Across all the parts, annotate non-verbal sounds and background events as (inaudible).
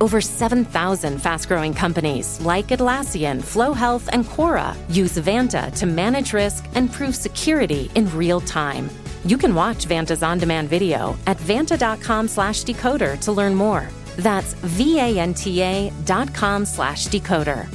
Over 7,000 fast growing companies like Atlassian, Flo Health, and Quora use Vanta to manage risk and prove security in real time. You can watch Vanta's on demand video at vanta.com slash decoder to learn more. That's V-A-N-T-A dot com slash decoder.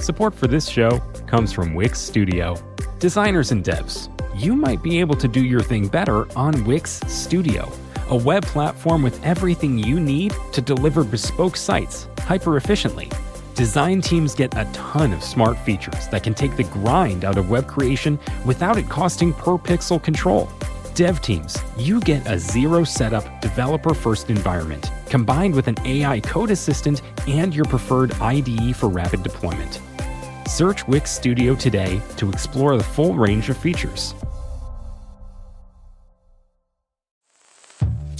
Support for this show comes from Wix Studio. Designers and devs, you might be able to do your thing better on Wix Studio, a web platform with everything you need to deliver bespoke sites hyper efficiently. Design teams get a ton of smart features that can take the grind out of web creation without it costing per pixel control. Dev teams, you get a zero setup, developer first environment combined with an AI code assistant and your preferred IDE for rapid deployment. Search Wix Studio today to explore the full range of features.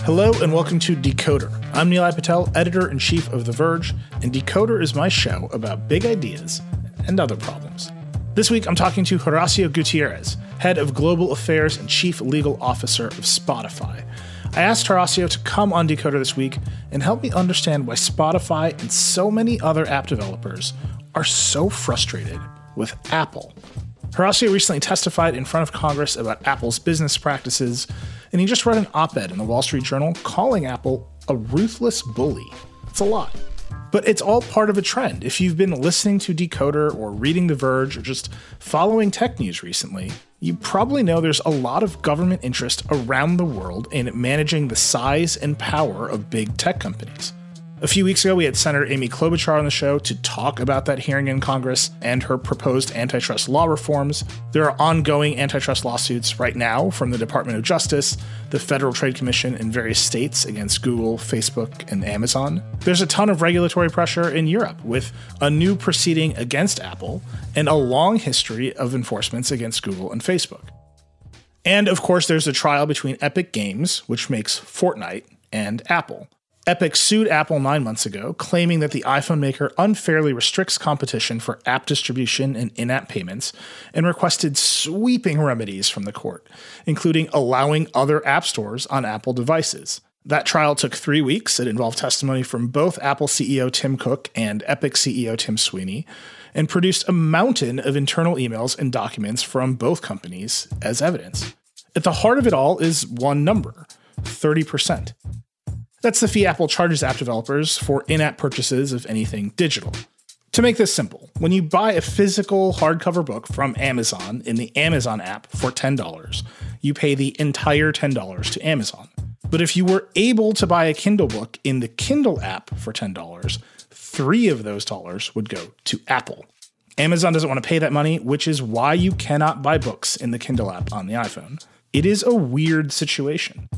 Hello and welcome to Decoder. I'm Nilay Patel, editor in chief of The Verge, and Decoder is my show about big ideas and other problems. This week I'm talking to Horacio Gutierrez, head of global affairs and chief legal officer of Spotify. I asked Horacio to come on Decoder this week and help me understand why Spotify and so many other app developers are so frustrated with Apple. Horacio recently testified in front of Congress about Apple's business practices, and he just wrote an op ed in the Wall Street Journal calling Apple a ruthless bully. It's a lot. But it's all part of a trend. If you've been listening to Decoder or reading The Verge or just following tech news recently, you probably know there's a lot of government interest around the world in managing the size and power of big tech companies. A few weeks ago, we had Senator Amy Klobuchar on the show to talk about that hearing in Congress and her proposed antitrust law reforms. There are ongoing antitrust lawsuits right now from the Department of Justice, the Federal Trade Commission, and various states against Google, Facebook, and Amazon. There's a ton of regulatory pressure in Europe with a new proceeding against Apple and a long history of enforcements against Google and Facebook. And of course, there's a trial between Epic Games, which makes Fortnite, and Apple. Epic sued Apple nine months ago, claiming that the iPhone maker unfairly restricts competition for app distribution and in app payments, and requested sweeping remedies from the court, including allowing other app stores on Apple devices. That trial took three weeks. It involved testimony from both Apple CEO Tim Cook and Epic CEO Tim Sweeney, and produced a mountain of internal emails and documents from both companies as evidence. At the heart of it all is one number 30%. That's the fee Apple charges app developers for in app purchases of anything digital. To make this simple, when you buy a physical hardcover book from Amazon in the Amazon app for $10, you pay the entire $10 to Amazon. But if you were able to buy a Kindle book in the Kindle app for $10, three of those dollars would go to Apple. Amazon doesn't want to pay that money, which is why you cannot buy books in the Kindle app on the iPhone. It is a weird situation.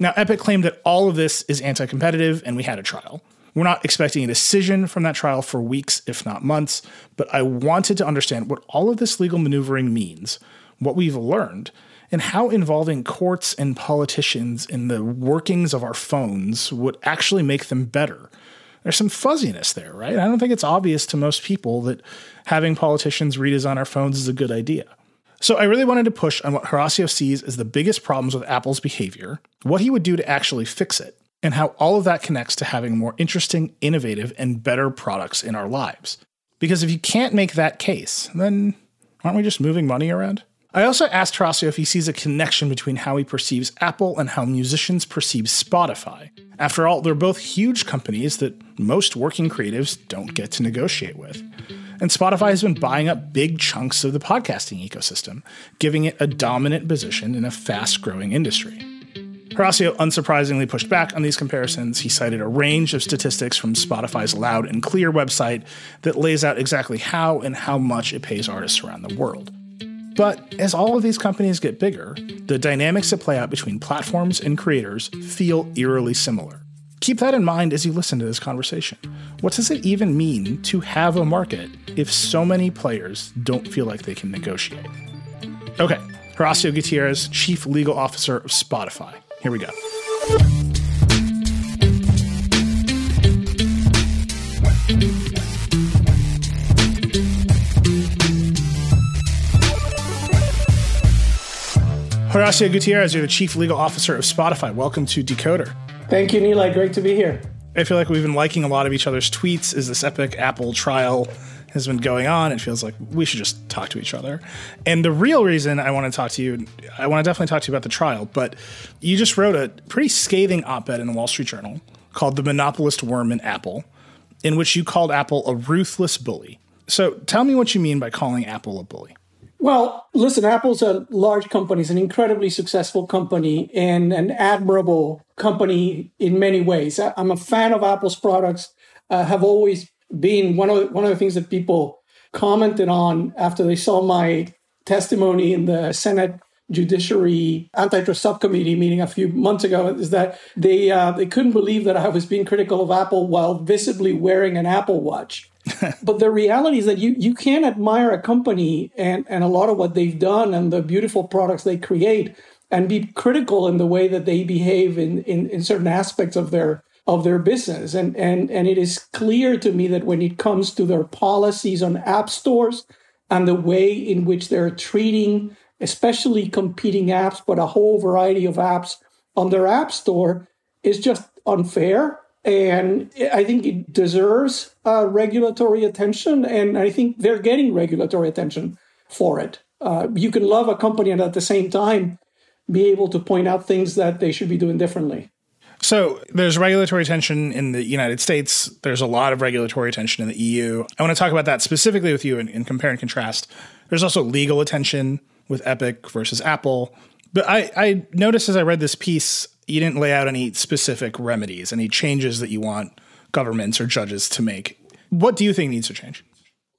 Now, Epic claimed that all of this is anti competitive, and we had a trial. We're not expecting a decision from that trial for weeks, if not months, but I wanted to understand what all of this legal maneuvering means, what we've learned, and how involving courts and politicians in the workings of our phones would actually make them better. There's some fuzziness there, right? I don't think it's obvious to most people that having politicians redesign our phones is a good idea. So I really wanted to push on what Horacio sees as the biggest problems with Apple's behavior, what he would do to actually fix it, and how all of that connects to having more interesting, innovative, and better products in our lives. Because if you can't make that case, then aren't we just moving money around? I also asked Horacio if he sees a connection between how he perceives Apple and how musicians perceive Spotify. After all, they're both huge companies that most working creatives don't get to negotiate with. And Spotify has been buying up big chunks of the podcasting ecosystem, giving it a dominant position in a fast growing industry. Horacio unsurprisingly pushed back on these comparisons. He cited a range of statistics from Spotify's Loud and Clear website that lays out exactly how and how much it pays artists around the world. But as all of these companies get bigger, the dynamics that play out between platforms and creators feel eerily similar. Keep that in mind as you listen to this conversation. What does it even mean to have a market if so many players don't feel like they can negotiate? Okay, Horacio Gutierrez, Chief Legal Officer of Spotify. Here we go. Horacio Gutierrez, you're the Chief Legal Officer of Spotify. Welcome to Decoder. Thank you, Nilay. Great to be here. I feel like we've been liking a lot of each other's tweets as this epic Apple trial has been going on. It feels like we should just talk to each other. And the real reason I want to talk to you, I want to definitely talk to you about the trial, but you just wrote a pretty scathing op ed in the Wall Street Journal called The Monopolist Worm in Apple, in which you called Apple a ruthless bully. So tell me what you mean by calling Apple a bully. Well, listen, Apple's a large company, it's an incredibly successful company and an admirable company in many ways. I'm a fan of Apple's products, uh, have always been one of the, one of the things that people commented on after they saw my testimony in the Senate Judiciary Antitrust Subcommittee meeting a few months ago is that they uh, they couldn't believe that I was being critical of Apple while visibly wearing an Apple Watch. (laughs) but the reality is that you you can admire a company and and a lot of what they've done and the beautiful products they create and be critical in the way that they behave in in, in certain aspects of their of their business and and and it is clear to me that when it comes to their policies on app stores and the way in which they're treating especially competing apps but a whole variety of apps on their app store is just unfair and I think it deserves uh, regulatory attention, and I think they're getting regulatory attention for it. Uh, you can love a company and at the same time be able to point out things that they should be doing differently. So there's regulatory tension in the United States. There's a lot of regulatory tension in the EU. I want to talk about that specifically with you and, and compare and contrast. There's also legal attention with Epic versus Apple. But I, I noticed as I read this piece, you didn't lay out any specific remedies, any changes that you want governments or judges to make. What do you think needs to change?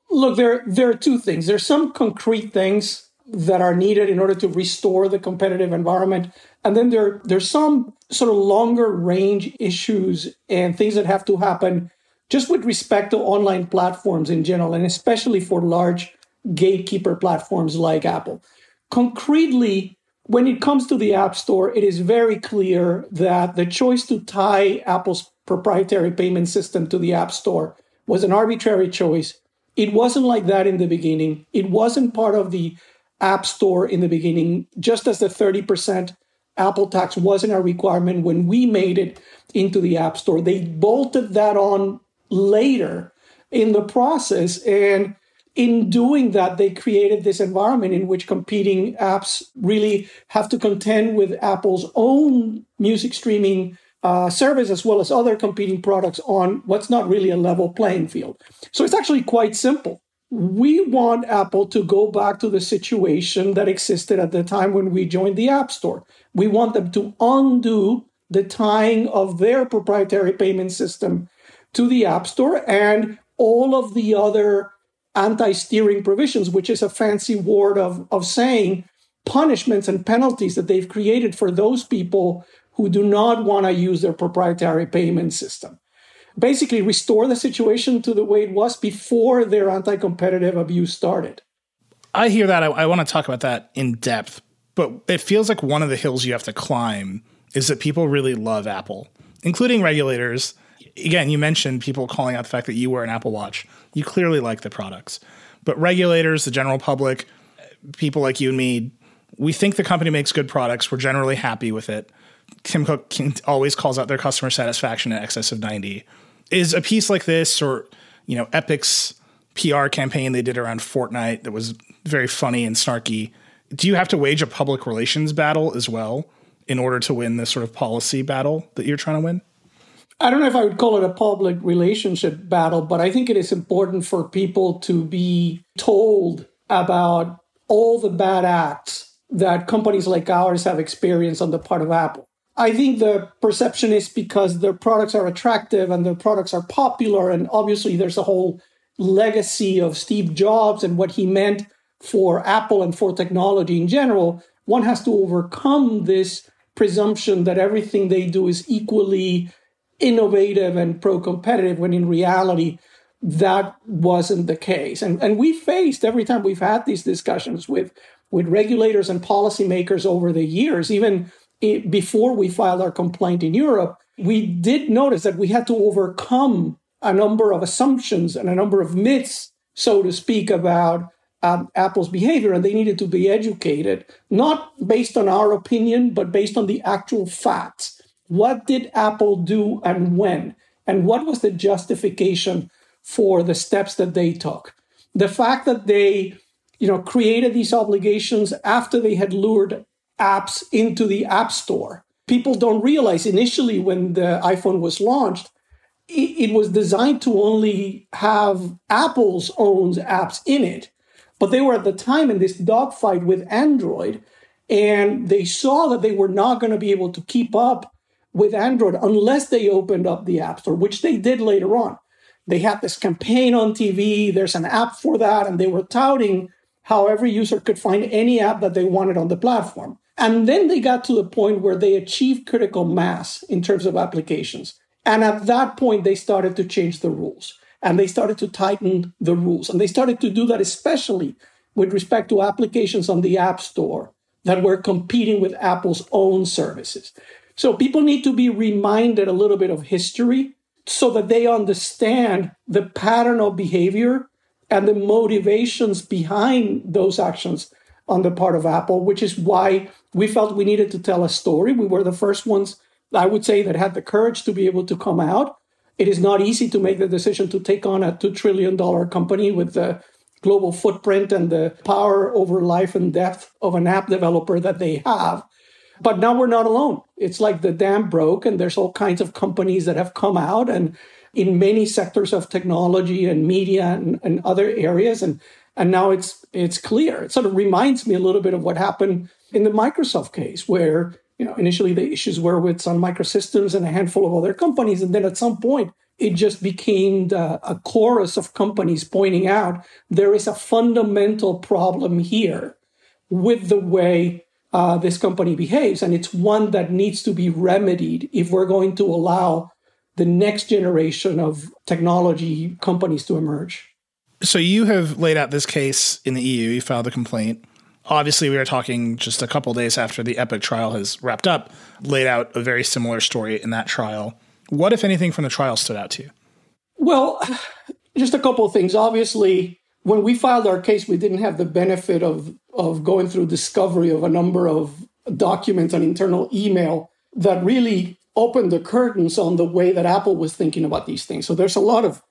Look, there there are two things. There's some concrete things that are needed in order to restore the competitive environment, and then there there's some sort of longer range issues and things that have to happen just with respect to online platforms in general, and especially for large gatekeeper platforms like Apple. Concretely, when it comes to the App Store, it is very clear that the choice to tie Apple's proprietary payment system to the App Store was an arbitrary choice. It wasn't like that in the beginning. It wasn't part of the App Store in the beginning, just as the 30% Apple tax wasn't a requirement when we made it into the App Store. They bolted that on later in the process. And in doing that, they created this environment in which competing apps really have to contend with Apple's own music streaming uh, service as well as other competing products on what's not really a level playing field. So it's actually quite simple. We want Apple to go back to the situation that existed at the time when we joined the App Store. We want them to undo the tying of their proprietary payment system to the App Store and all of the other anti-steering provisions, which is a fancy word of, of saying punishments and penalties that they've created for those people who do not want to use their proprietary payment system. Basically, restore the situation to the way it was before their anti competitive abuse started. I hear that. I, I want to talk about that in depth, but it feels like one of the hills you have to climb is that people really love Apple, including regulators again, you mentioned people calling out the fact that you wear an Apple Watch. You clearly like the products. But regulators, the general public, people like you and me, we think the company makes good products. We're generally happy with it. Tim Cook always calls out their customer satisfaction in excess of 90. Is a piece like this or, you know, Epic's PR campaign they did around Fortnite that was very funny and snarky. Do you have to wage a public relations battle as well in order to win this sort of policy battle that you're trying to win? I don't know if I would call it a public relationship battle, but I think it is important for people to be told about all the bad acts that companies like ours have experienced on the part of Apple. I think the perception is because their products are attractive and their products are popular, and obviously there's a whole legacy of Steve Jobs and what he meant for Apple and for technology in general. One has to overcome this presumption that everything they do is equally innovative and pro competitive when in reality, that wasn't the case. And, and we faced every time we've had these discussions with, with regulators and policymakers over the years, even before we filed our complaint in Europe, we did notice that we had to overcome a number of assumptions and a number of myths, so to speak, about um, Apple's behavior, and they needed to be educated, not based on our opinion, but based on the actual facts. What did Apple do and when? And what was the justification for the steps that they took? The fact that they you know, created these obligations after they had lured apps into the App Store. People don't realize initially when the iPhone was launched, it, it was designed to only have Apple's own apps in it. But they were at the time in this dogfight with Android, and they saw that they were not going to be able to keep up with Android unless they opened up the App Store, which they did later on. They had this campaign on TV, there's an app for that, and they were touting how every user could find any app that they wanted on the platform. And then they got to the point where they achieved critical mass in terms of applications. And at that point, they started to change the rules and they started to tighten the rules. And they started to do that, especially with respect to applications on the App Store that were competing with Apple's own services. So people need to be reminded a little bit of history so that they understand the pattern of behavior and the motivations behind those actions on the part of Apple, which is why we felt we needed to tell a story. We were the first ones, I would say, that had the courage to be able to come out. It is not easy to make the decision to take on a $2 trillion company with the global footprint and the power over life and death of an app developer that they have. But now we're not alone. It's like the dam broke, and there's all kinds of companies that have come out and in many sectors of technology and media and, and other areas. And and now it's it's clear. It sort of reminds me a little bit of what happened in the Microsoft case, where you know initially the issues were with Sun Microsystems and a handful of other companies, and then at some point it just became the, a chorus of companies pointing out there is a fundamental problem here with the way uh, this company behaves, and it's one that needs to be remedied if we're going to allow the next generation of technology companies to emerge. So you have laid out this case in the EU. You filed a complaint. Obviously, we are talking just a couple days after the Epic trial has wrapped up. Laid out a very similar story in that trial. What, if anything, from the trial stood out to you? Well, just a couple of things. Obviously, when we filed our case, we didn't have the benefit of of going through discovery of a number of documents and internal email that really opened the curtains on the way that Apple was thinking about these things. So there's a lot of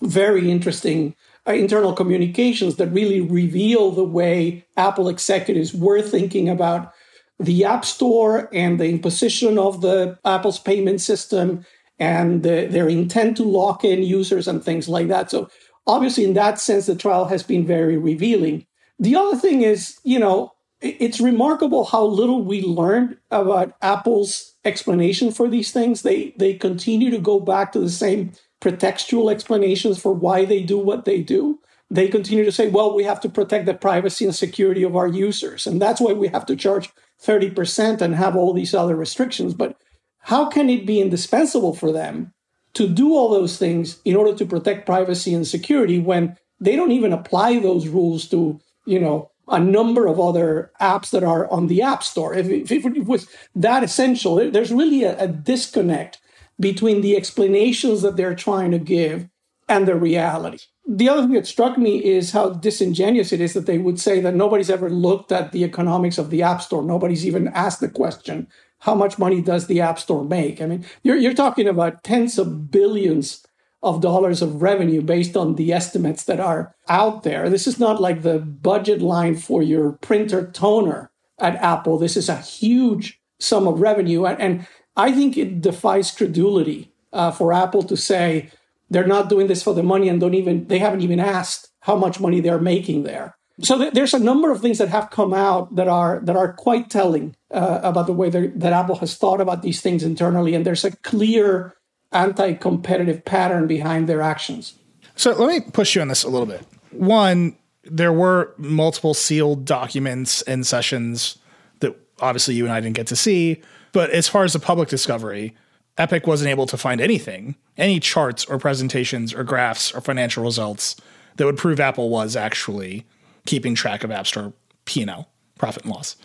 very interesting Uh, internal communications that really reveal the way Apple executives were thinking about the App Store and the imposition of the Apple's payment system and the, their intent to lock in users and things like that. So obviously, in that sense, the trial has been very revealing. The other thing is, you know, it's remarkable how little we learned about Apple's explanation for these things. They they continue to go back to the same pretextual explanations for why they do what they do. They continue to say, well, we have to protect the privacy and security of our users. And that's why we have to charge 30% and have all these other restrictions. But how can it be indispensable for them to do all those things in order to protect privacy and security when they don't even apply those rules to, you know, a number of other apps that are on the App Store. If, if it was that essential, there's really a, a disconnect between the explanations that they're trying to give and the reality. The other thing that struck me is how disingenuous it is that they would say that nobody's ever looked at the economics of the App Store. Nobody's even asked the question, how much money does the App Store make? I mean, you're, you're talking about tens of billions of dollars of revenue based on the estimates that are out there. This is not like the budget line for your printer toner at Apple. This is a huge sum of revenue. And, and I think it defies credulity uh, for Apple to say they're not doing this for the money and don't even they haven't even asked how much money they're making there. So th- there's a number of things that have come out that are that are quite telling uh, about the way that Apple has thought about these things internally, and there's a clear anti-competitive pattern behind their actions. So let me push you on this a little bit. One, there were multiple sealed documents and sessions that obviously you and I didn't get to see but as far as the public discovery, Epic wasn't able to find anything, any charts or presentations or graphs or financial results that would prove Apple was actually keeping track of App Store P&L, profit and loss.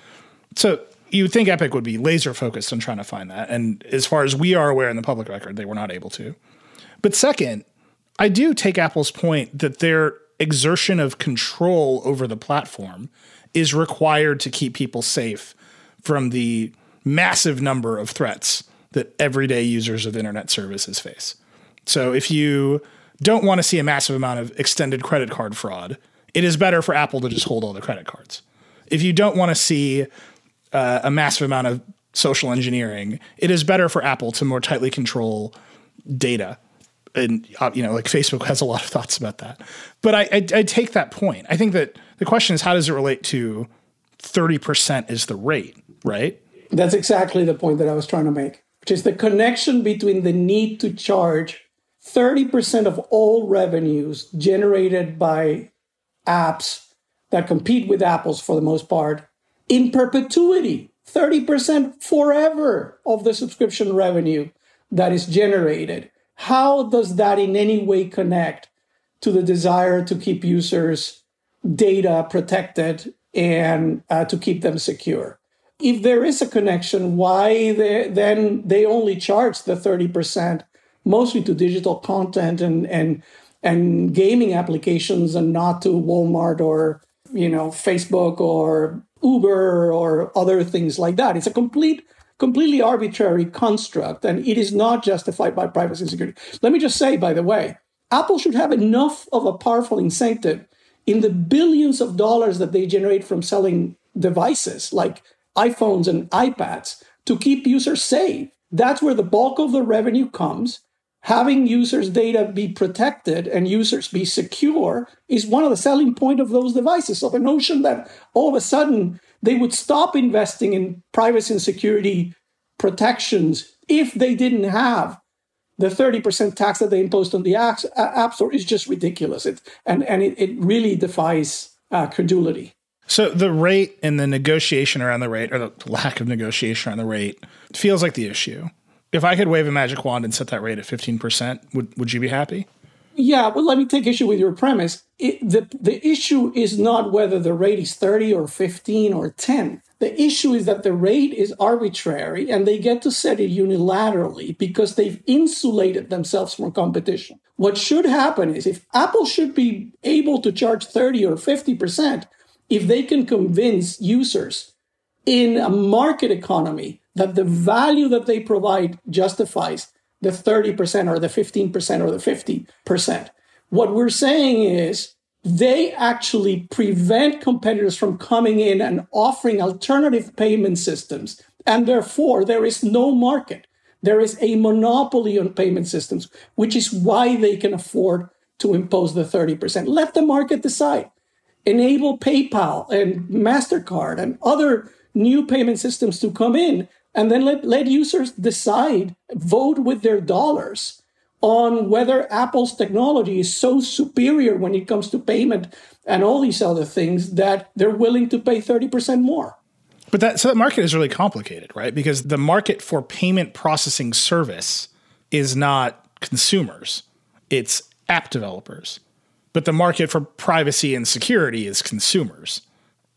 So you would think Epic would be laser focused on trying to find that. And as far as we are aware in the public record, they were not able to. But second, I do take Apple's point that their exertion of control over the platform is required to keep people safe from the massive number of threats that everyday users of internet services face. So if you don't want to see a massive amount of extended credit card fraud, it is better for Apple to just hold all the credit cards. If you don't want to see uh, a massive amount of social engineering, it is better for Apple to more tightly control data. And uh, you know, like Facebook has a lot of thoughts about that. But I, I, I take that point. I think that the question is how does it relate to thirty percent is the rate, right? That's exactly the point that I was trying to make, which is the connection between the need to charge 30% of all revenues generated by apps that compete with Apple's for the most part in perpetuity. 30% forever of the subscription revenue that is generated. How does that in any way connect to the desire to keep users' data protected and uh, to keep them secure? If there is a connection, why they, then they only charge the 30%, mostly to digital content and, and, and gaming applications and not to Walmart or, you know, Facebook or Uber or other things like that. It's a complete, completely arbitrary construct, and it is not justified by privacy and security. Let me just say, by the way, Apple should have enough of a powerful incentive in the billions of dollars that they generate from selling devices like iPhones and iPads to keep users safe. That's where the bulk of the revenue comes having users' data be protected and users be secure is one of the selling point of those devices. So the notion that all of a sudden they would stop investing in privacy and security protections if they didn't have the 30% tax that they imposed on the App Store is just ridiculous. It, and and it, it really defies uh, credulity. So the rate and the negotiation around the rate, or the lack of negotiation around the rate, feels like the issue if I could wave a magic wand and set that rate at 15%, would, would you be happy? Yeah, but let me take issue with your premise. It, the, the issue is not whether the rate is 30 or 15 or 10. The issue is that the rate is arbitrary and they get to set it unilaterally because they've insulated themselves from competition. What should happen is if Apple should be able to charge 30 or 50%, if they can convince users in a market economy that the value that they provide justifies the 30% or the 15% or the 50%. What we're saying is they actually prevent competitors from coming in and offering alternative payment systems. And therefore, there is no market. There is a monopoly on payment systems, which is why they can afford to impose the 30%. Let the market decide. Enable PayPal and MasterCard and other new payment systems to come in and then let, let users decide, vote with their dollars on whether Apple's technology is so superior when it comes to payment and all these other things that they're willing to pay 30% more. But that so that market is really complicated, right? Because the market for payment processing service is not consumers. It's app developers. But the market for privacy and security is consumers.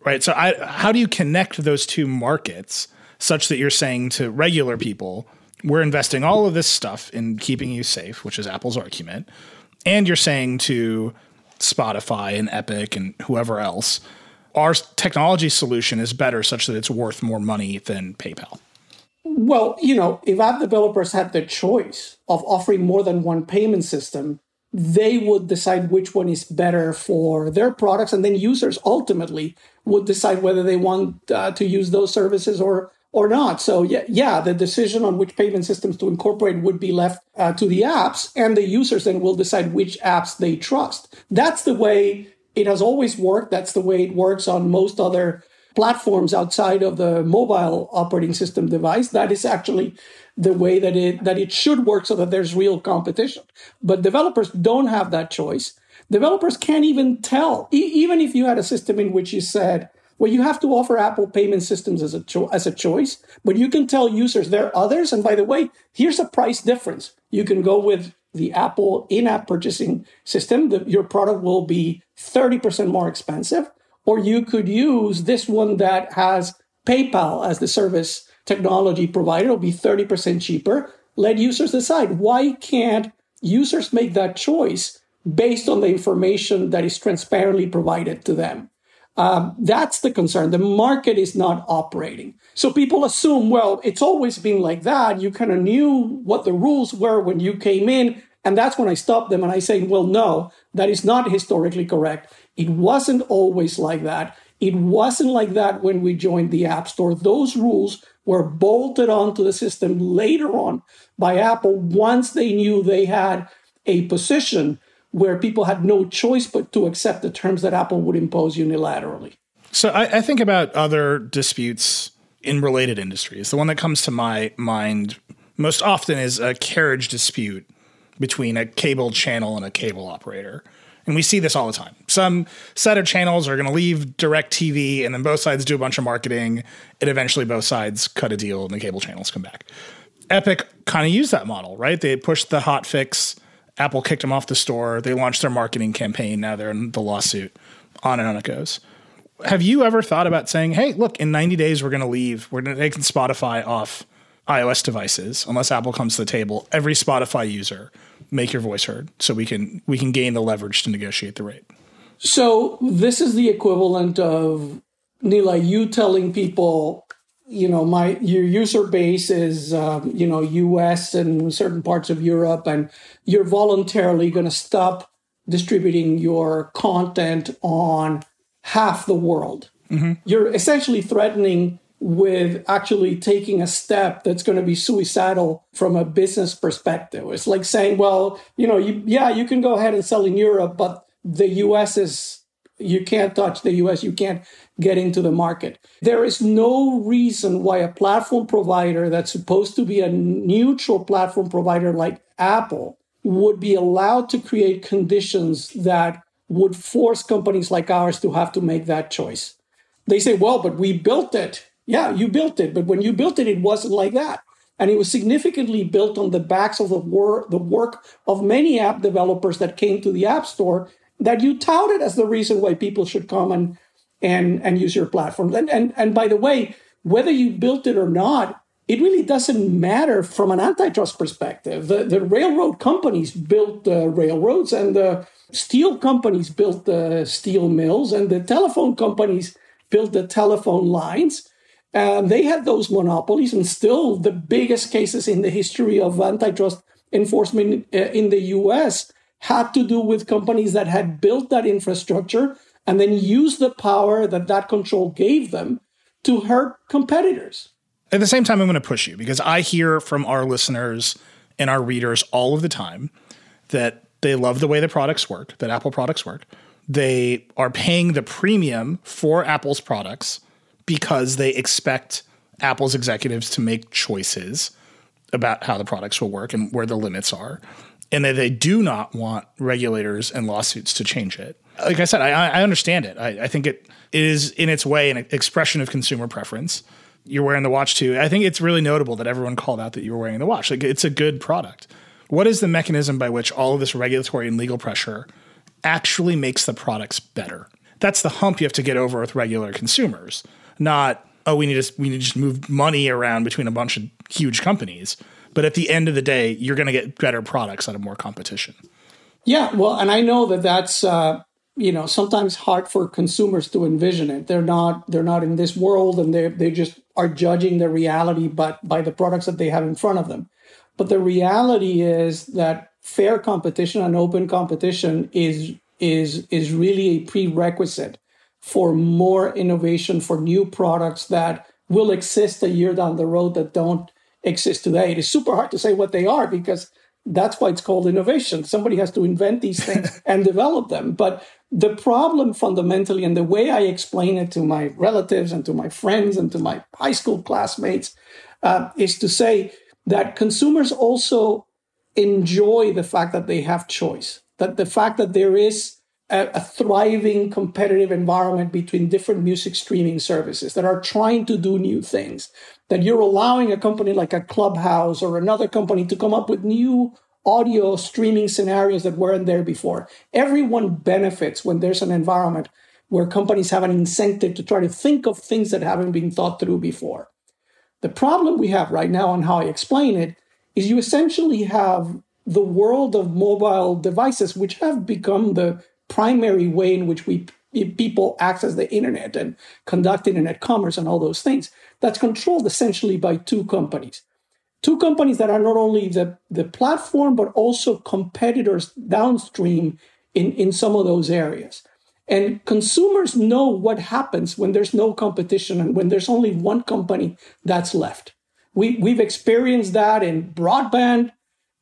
Right? So I, how do you connect those two markets such that you're saying to regular people, we're investing all of this stuff in keeping you safe, which is Apple's argument. And you're saying to Spotify and Epic and whoever else, our technology solution is better such that it's worth more money than PayPal. Well, you know, if app developers had the choice of offering more than one payment system, they would decide which one is better for their products. And then users ultimately would decide whether they want uh, to use those services or or not. So yeah, yeah, the decision on which payment systems to incorporate would be left uh, to the apps, and the users then will decide which apps they trust. That's the way it has always worked. That's the way it works on most other platforms outside of the mobile operating system device. That is actually the way that it that it should work, so that there's real competition. But developers don't have that choice. Developers can't even tell, e- even if you had a system in which you said Well, you have to offer Apple payment systems as a cho- as a choice, but you can tell users there are others. And by the way, here's a price difference. You can go with the Apple in-app purchasing system. The, your product will be 30% more expensive, or you could use this one that has PayPal as the service technology provider. It'll be 30% cheaper. Let users decide. Why can't users make that choice based on the information that is transparently provided to them? Um, that's the concern. The market is not operating. So people assume, well, it's always been like that. You kind of knew what the rules were when you came in. And that's when I stop them and I say, well, no, that is not historically correct. It wasn't always like that. It wasn't like that when we joined the App Store. Those rules were bolted onto the system later on by Apple once they knew they had a position where people had no choice but to accept the terms that Apple would impose unilaterally. So I, I think about other disputes in related industries. The one that comes to my mind most often is a carriage dispute between a cable channel and a cable operator. And we see this all the time. Some set of channels are going to leave DirecTV, and then both sides do a bunch of marketing, and eventually both sides cut a deal, and the cable channels come back. Epic kind of used that model, right? They pushed the hot fix. Apple kicked them off the store. They launched their marketing campaign. Now they're in the lawsuit. On and on it goes. Have you ever thought about saying, "Hey, look, in 90 days we're going to leave. We're going to take Spotify off iOS devices unless Apple comes to the table. Every Spotify user make your voice heard so we can we can gain the leverage to negotiate the rate." So this is the equivalent of Nilay, you telling people, you know, my your user base is, um, you know, U.S. and certain parts of Europe, and you're voluntarily going to stop distributing your content on half the world. Mm-hmm. You're essentially threatening with actually taking a step that's going to be suicidal from a business perspective. It's like saying, well, you know, you, yeah, you can go ahead and sell in Europe, but the US is, you can't touch the US, you can't get into the market. There is no reason why a platform provider that's supposed to be a neutral platform provider like Apple would be allowed to create conditions that would force companies like ours to have to make that choice. They say, well, but we built it. Yeah, you built it. But when you built it, it wasn't like that. And it was significantly built on the backs of the, wor- the work of many app developers that came to the App Store that you touted as the reason why people should come and, and, and use your platform. And, and, and by the way, whether you built it or not, it really doesn't matter from an antitrust perspective. The, the railroad companies built the railroads, and the steel companies built the steel mills, and the telephone companies built the telephone lines. And they had those monopolies, and still the biggest cases in the history of antitrust enforcement uh, in the US had to do with companies that had built that infrastructure and then used the power that that control gave them to hurt competitors. At the same time, I'm going to push you because I hear from our listeners and our readers all of the time that they love the way the products work, that Apple products work. They are paying the premium for Apple's products because they expect Apple's executives to make choices about how the products will work and where the limits are. And that they do not want regulators and lawsuits to change it. Like I said, I, I understand it. I, I think it is in its way an expression of consumer preference you're wearing the watch too. I think it's really notable that everyone called out that you were wearing the watch. Like it's a good product. What is the mechanism by which all of this regulatory and legal pressure actually makes the products better? That's the hump you have to get over with regular consumers. Not oh we need to we need to just move money around between a bunch of huge companies. But at the end of the day, you're going to get better products out of more competition. Yeah, well, and I know that that's uh, you know sometimes hard for consumers to envision it they're not they're not in this world and they they just are judging the reality but by the products that they have in front of them but the reality is that fair competition and open competition is is is really a prerequisite for more innovation for new products that will exist a year down the road that don't exist today it is super hard to say what they are because that's why it's called innovation. Somebody has to invent these things (laughs) and develop them. But the problem fundamentally, and the way I explain it to my relatives and to my friends and to my high school classmates, uh, is to say that consumers also enjoy the fact that they have choice, that the fact that there is a, thriving competitive environment between different music streaming services that are trying to do new things. That you're allowing a company like a Clubhouse or another company to come up with new audio streaming scenarios that weren't there before. Everyone benefits when there's an environment where companies have an incentive to try to think of things that haven't been thought through before. The problem we have right now, and how I explain it, is you essentially have the world of mobile devices, which have become the primary way in which we people access the internet and conduct internet commerce and all those things. That's controlled essentially by two companies. Two companies that are not only the, the platform, but also competitors downstream in, in some of those areas. And consumers know what happens when there's no competition and when there's only one company that's left. We, we've experienced that in broadband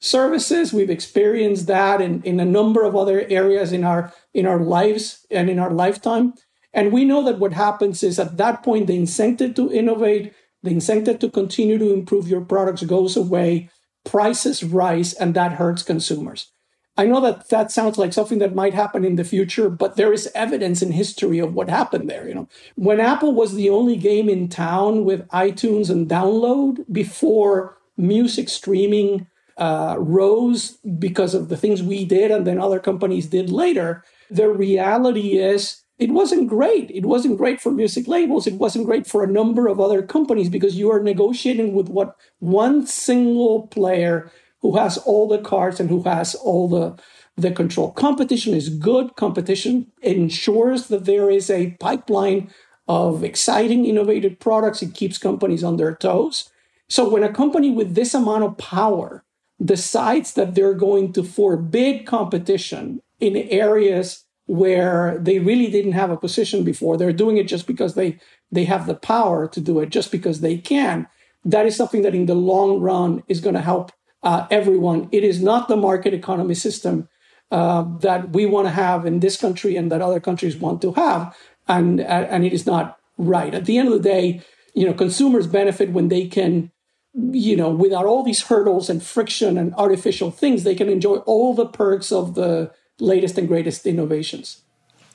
services. We've experienced that in, in a number of other areas in our in our lives and in our lifetime. And we know that what happens is at that point, the incentive to innovate, the incentive to continue to improve your products goes away, prices rise, and that hurts consumers. I know that that sounds like something that might happen in the future, but there is evidence in history of what happened there. You know, when Apple was the only game in town with iTunes and download before music streaming uh, rose because of the things we did and then other companies did later, the reality is it wasn't great. It wasn't great for music labels. It wasn't great for a number of other companies because you are negotiating with what one single player who has all the cards and who has all the the control. Competition is good. Competition ensures that there is a pipeline of exciting, innovative products. It keeps companies on their toes. So when a company with this amount of power decides that they're going to forbid competition in areas where they really didn't have a position before. They're doing it just because they they have the power to do it, just because they can. That is something that in the long run is going to help uh, everyone. It is not the market economy system uh, that we want to have in this country and that other countries want to have, and uh, and it is not right. At the end of the day, you know, consumers benefit when they can you know, without all these hurdles and friction and artificial things, they can enjoy all the perks of the latest and greatest innovations.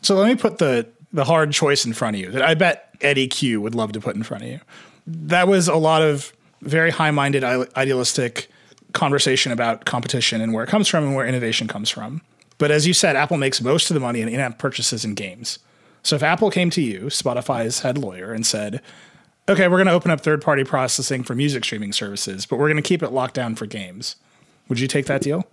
So let me put the the hard choice in front of you that I bet Eddie Cue would love to put in front of you. That was a lot of very high-minded idealistic conversation about competition and where it comes from and where innovation comes from. But as you said, Apple makes most of the money in in-app purchases and games. So if Apple came to you, Spotify's head lawyer, and said, okay, we're going to open up third party processing for music streaming services, but we're going to keep it locked down for games. Would you take that deal?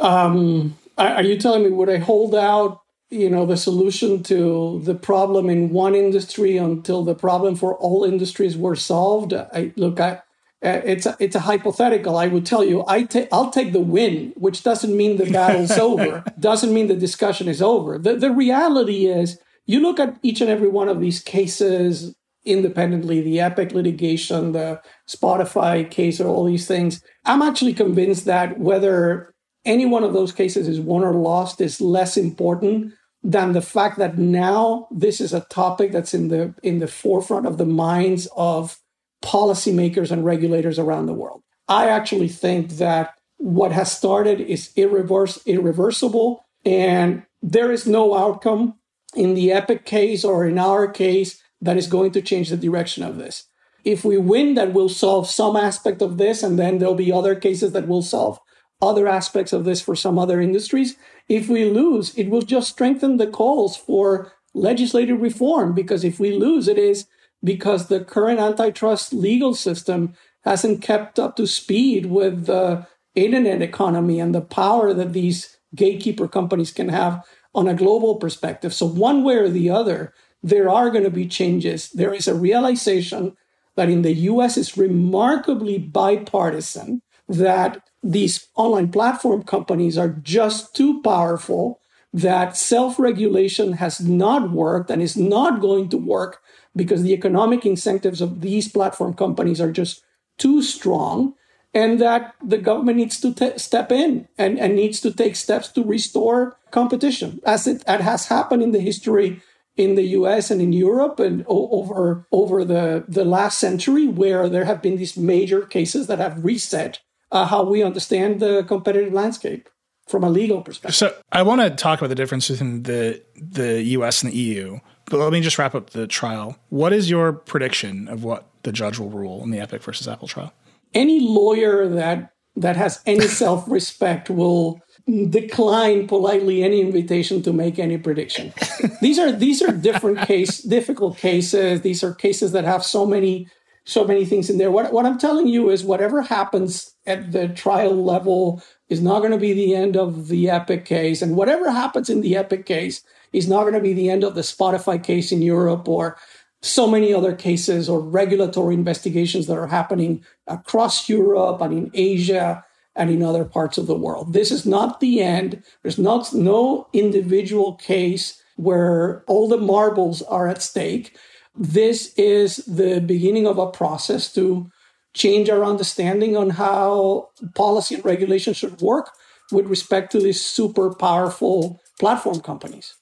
Um, are you telling me would I hold out, you know, the solution to the problem in one industry until the problem for all industries were solved? I look, I, uh, it's a, it's a hypothetical. I would tell you, I ta- I'll take the win, which doesn't mean the battle's (laughs) over. Doesn't mean the discussion is over. The the reality is, you look at each and every one of these cases independently the Epic litigation, the Spotify case, or all these things. I'm actually convinced that whether any one of those cases is won or lost is less important than the fact that now this is a topic that's in the in the forefront of the minds of policymakers and regulators around the world. I actually think that what has started is irreverse, irreversible and there is no outcome in the Epic case or in our case that is going to change the direction of this. If we win, that will solve some aspect of this, and then there'll be other cases that will solve other aspects of this for some other industries. If we lose, it will just strengthen the calls for legislative reform because if we lose, it is because the current antitrust legal system hasn't kept up to speed with the internet economy and the power that these gatekeeper companies can have on a global perspective. So, one way or the other, there are going to be changes. There is a realization that in the US is remarkably bipartisan, that these online platform companies are just too powerful, that self regulation has not worked and is not going to work because the economic incentives of these platform companies are just too strong, and that the government needs to step in and, and needs to take steps to restore competition, as it, it has happened in the history in the US and in Europe and over over the, the last century where there have been these major cases that have reset uh, how we understand the competitive landscape. from a legal perspective. So I want to talk about the difference between the the US and the EU, but let me just wrap up the trial. What is your prediction of what the judge will rule in the Epic versus Apple trial? Any lawyer that that has any (laughs) self-respect will decline politely any invitation to make any prediction. these are these are different case difficult cases. These are cases that have so many so many things in there. What what I'm telling you is whatever happens at the trial level is not going to be the end of the Epic case, and whatever happens in the Epic case is not going to be the end of the Spotify case in Europe or so many other cases or regulatory investigations that are happening across Europe and in Asia and in other parts of the world. This is not the end. There's not no individual case where all the marbles are at stake. This is the beginning of a process to change our understanding on how policy and regulation should work with respect to these super powerful platform companies.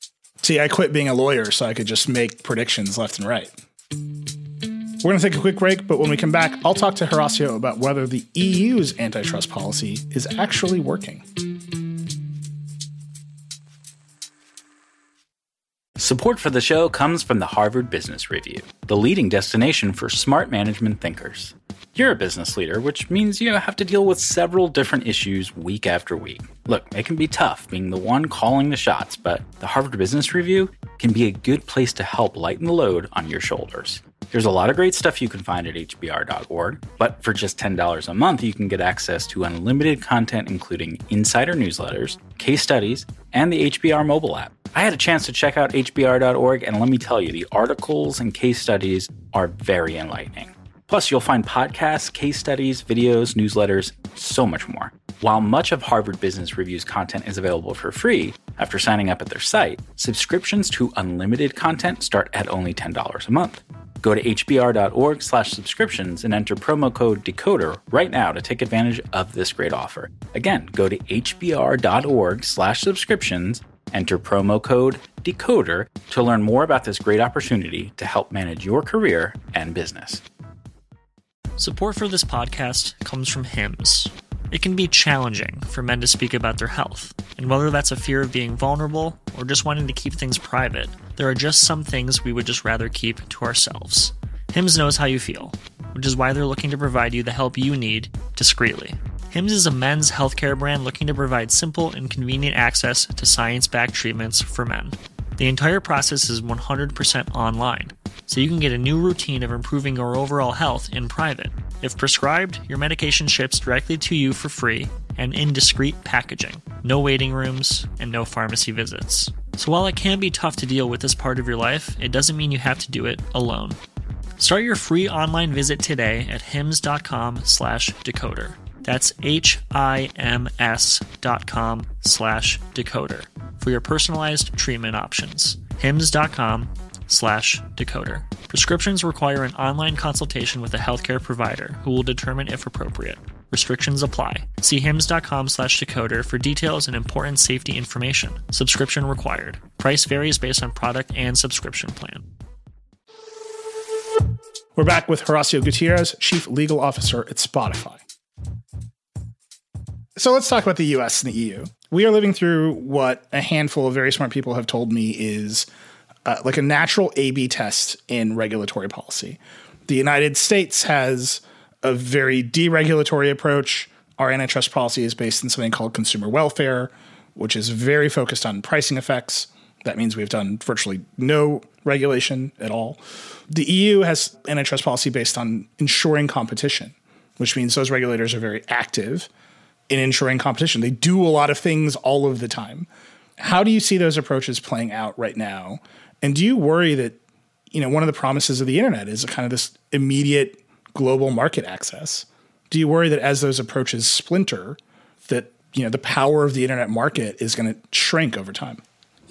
See, I quit being a lawyer so I could just make predictions left and right. We're going to take a quick break, but when we come back, I'll talk to Horacio about whether the EU's antitrust policy is actually working. Support for the show comes from the Harvard Business Review, the leading destination for smart management thinkers. You're a business leader, which means you have to deal with several different issues week after week. Look, it can be tough being the one calling the shots, but the Harvard Business Review can be a good place to help lighten the load on your shoulders. There's a lot of great stuff you can find at hbr.org, but for just $10 a month, you can get access to unlimited content, including insider newsletters, case studies, and the HBR mobile app. I had a chance to check out hbr.org, and let me tell you, the articles and case studies are very enlightening. Plus, you'll find podcasts, case studies, videos, newsletters, so much more. While much of Harvard Business Review's content is available for free after signing up at their site, subscriptions to unlimited content start at only $10 a month. Go to hbr.org slash subscriptions and enter promo code DECODER right now to take advantage of this great offer. Again, go to hbr.org slash subscriptions, enter promo code DECODER to learn more about this great opportunity to help manage your career and business. Support for this podcast comes from Hims. It can be challenging for men to speak about their health, and whether that's a fear of being vulnerable or just wanting to keep things private, there are just some things we would just rather keep to ourselves. Hims knows how you feel, which is why they're looking to provide you the help you need discreetly. Hims is a men's healthcare brand looking to provide simple and convenient access to science backed treatments for men. The entire process is 100% online, so you can get a new routine of improving your overall health in private. If prescribed, your medication ships directly to you for free and in discreet packaging. No waiting rooms and no pharmacy visits. So while it can be tough to deal with this part of your life, it doesn't mean you have to do it alone. Start your free online visit today at hims.com slash decoder. That's H-I-M-S dot com slash decoder for your personalized treatment options. hims.com slash decoder. Prescriptions require an online consultation with a healthcare provider who will determine if appropriate. Restrictions apply. See hims.com slash decoder for details and important safety information. Subscription required. Price varies based on product and subscription plan. We're back with Horacio Gutierrez, Chief Legal Officer at Spotify. So let's talk about the US and the EU. We are living through what a handful of very smart people have told me is uh, like a natural A B test in regulatory policy. The United States has a very deregulatory approach. Our antitrust policy is based in something called consumer welfare, which is very focused on pricing effects. That means we've done virtually no regulation at all. The EU has antitrust policy based on ensuring competition, which means those regulators are very active in ensuring competition. They do a lot of things all of the time. How do you see those approaches playing out right now? And do you worry that, you know, one of the promises of the internet is kind of this immediate global market access? Do you worry that as those approaches splinter, that, you know, the power of the internet market is going to shrink over time?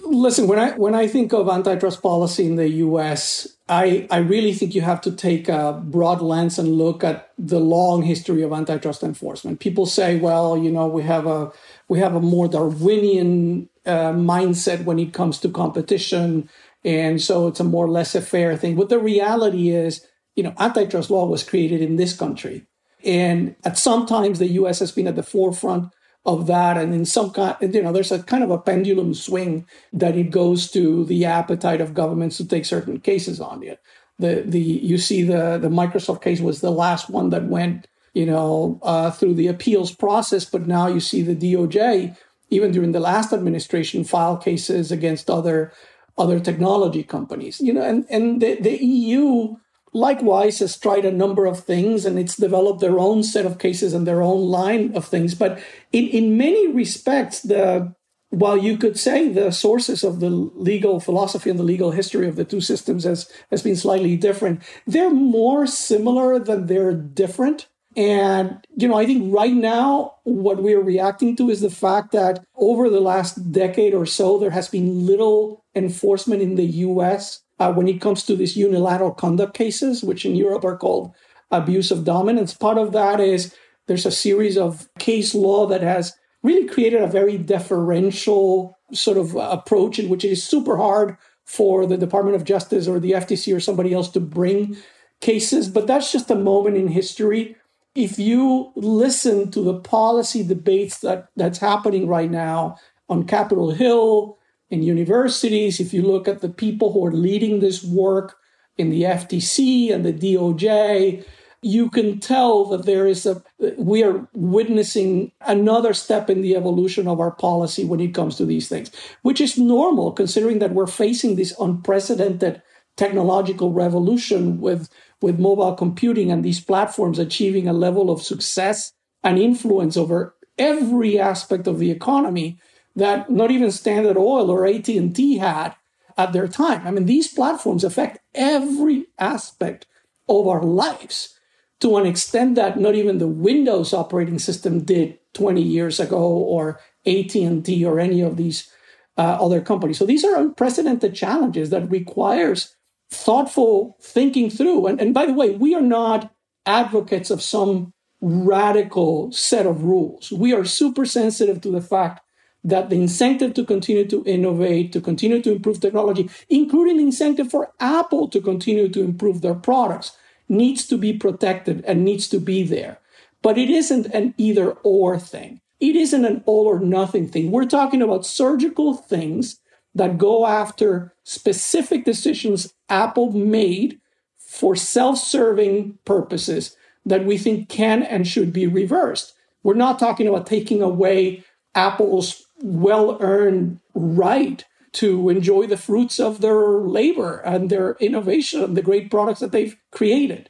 Listen, when I when I think of antitrust policy in the US, I, I really think you have to take a broad lens and look at the long history of antitrust enforcement. People say, well, you know, we have a we have a more Darwinian uh, mindset when it comes to competition and so it's a more laissez-faire thing. But the reality is, you know, antitrust law was created in this country. And at some times the US has been at the forefront of that. And in some kind, you know, there's a kind of a pendulum swing that it goes to the appetite of governments to take certain cases on it. The the you see the the Microsoft case was the last one that went you know uh, through the appeals process, but now you see the DOJ even during the last administration file cases against other other technology companies. You know, and and the, the EU likewise has tried a number of things and it's developed their own set of cases and their own line of things. But in, in many respects, the while you could say the sources of the legal philosophy and the legal history of the two systems has, has been slightly different, they're more similar than they're different. And, you know, I think right now, what we're reacting to is the fact that over the last decade or so, there has been little enforcement in the US uh, when it comes to these unilateral conduct cases, which in Europe are called abuse of dominance. Part of that is there's a series of case law that has really created a very deferential sort of approach in which it is super hard for the Department of Justice or the FTC or somebody else to bring cases. But that's just a moment in history. If you listen to the policy debates that, that's happening right now on Capitol Hill, in universities, if you look at the people who are leading this work in the FTC and the DOJ, you can tell that there is a we are witnessing another step in the evolution of our policy when it comes to these things which is normal considering that we're facing this unprecedented technological revolution with with mobile computing and these platforms achieving a level of success and influence over every aspect of the economy that not even Standard Oil or AT&T had at their time. I mean, these platforms affect every aspect of our lives to an extent that not even the Windows operating system did 20 years ago or AT&T or any of these uh, other companies. So these are unprecedented challenges that requires thoughtful thinking through. And, and by the way, we are not advocates of some radical set of rules. We are super sensitive to the fact that the incentive to continue to innovate, to continue to improve technology, including the incentive for Apple to continue to improve their products, needs to be protected and needs to be there. But it isn't an either or thing. It isn't an all or nothing thing. We're talking about surgical things that go after specific decisions Apple made for self serving purposes that we think can and should be reversed. We're not talking about taking away Apple's well earned right to enjoy the fruits of their labor and their innovation and the great products that they've created.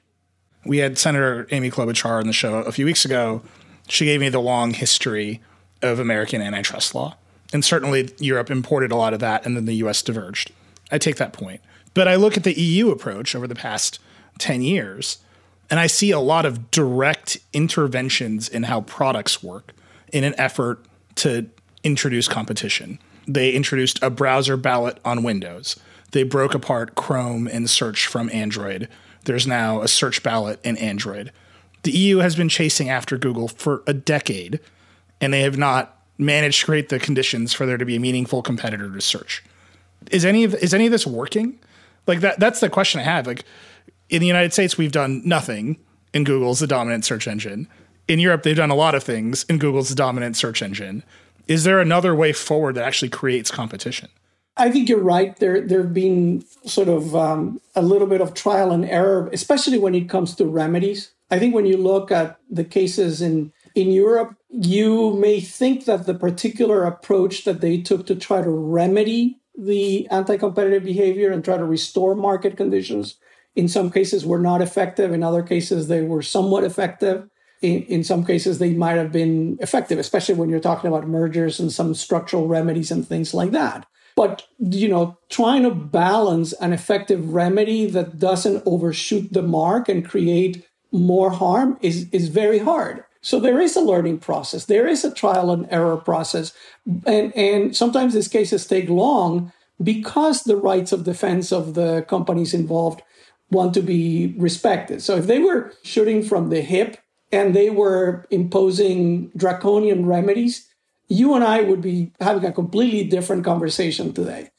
We had Senator Amy Klobuchar on the show a few weeks ago. She gave me the long history of American antitrust law. And certainly Europe imported a lot of that, and then the US diverged. I take that point. But I look at the EU approach over the past 10 years, and I see a lot of direct interventions in how products work in an effort to introduce competition. They introduced a browser ballot on Windows. They broke apart Chrome and search from Android. There's now a search ballot in Android. The EU has been chasing after Google for a decade, and they have not managed to create the conditions for there to be a meaningful competitor to search. Is any of is any of this working? Like that that's the question I have. Like in the United States, we've done nothing, and Google's the dominant search engine. In Europe, they've done a lot of things, and Google's the dominant search engine. Is there another way forward that actually creates competition? I think you're right. There, there have been sort of um, a little bit of trial and error, especially when it comes to remedies. I think when you look at the cases in in Europe, you may think that the particular approach that they took to try to remedy the anti-competitive behavior and try to restore market conditions in some cases were not effective. In other cases, they were somewhat effective in, in some cases they might have been effective, especially when you're talking about mergers and some structural remedies and things like that. But you know, trying to balance an effective remedy that doesn't overshoot the mark and create more harm is is very hard. So there is a learning process. There is a trial and error process. And, and sometimes these cases take long because the rights of defense of the companies involved want to be respected. So if they were shooting from the hip and they were imposing draconian remedies, you and I would be having a completely different conversation today.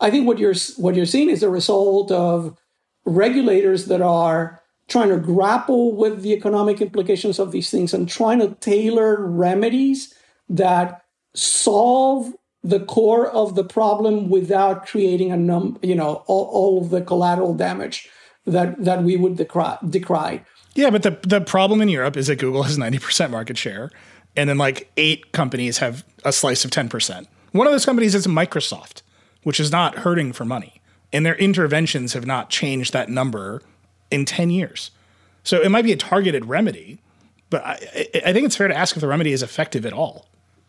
I think what you're what you're seeing is a result of regulators that are trying to grapple with the economic implications of these things and trying to tailor remedies that solve the core of the problem without creating a num you know all, all of the collateral damage that that we would decry, decry. Yeah, but the the problem in Europe is that Google has 90% market share and then like eight companies have a slice of 10%. One of those companies is Microsoft, which is not hurting for money. And their interventions have not changed that number in 10 years. So it might be a targeted remedy, but I, I think it's fair to ask if the remedy is effective at all.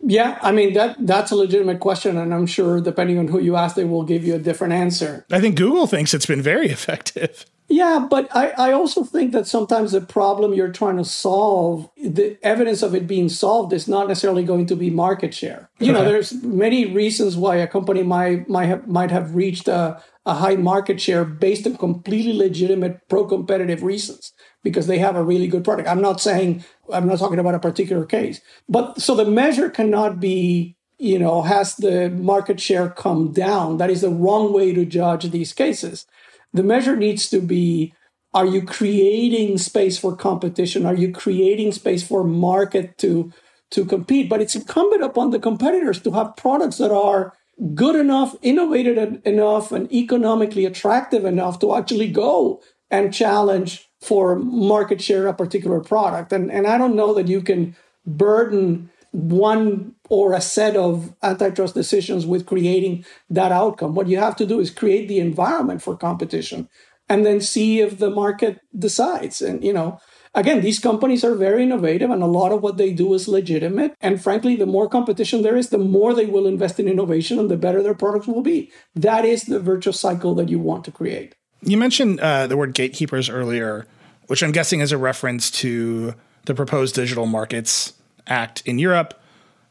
Yeah, I mean that that's a legitimate question, and I'm sure depending on who you ask, they will give you a different answer. I think Google thinks it's been very (laughs) effective. Yeah, but I, I also think that sometimes the problem you're trying to solve, the evidence of it being solved is not necessarily going to be market share. You know, there's many reasons why a company might might have might have reached a, a high market share based on completely legitimate pro-competitive reasons because they have a really good product. I'm not saying I'm not talking about a particular case. But so the measure cannot be you know, has the market share come down? That is the wrong way to judge these cases the measure needs to be are you creating space for competition are you creating space for market to to compete but it's incumbent upon the competitors to have products that are good enough innovative enough and economically attractive enough to actually go and challenge for market share a particular product and and I don't know that you can burden one or a set of antitrust decisions with creating that outcome. What you have to do is create the environment for competition and then see if the market decides. And, you know, again, these companies are very innovative and a lot of what they do is legitimate. And frankly, the more competition there is, the more they will invest in innovation and the better their products will be. That is the virtuous cycle that you want to create. You mentioned uh, the word gatekeepers earlier, which I'm guessing is a reference to the proposed Digital Markets Act in Europe,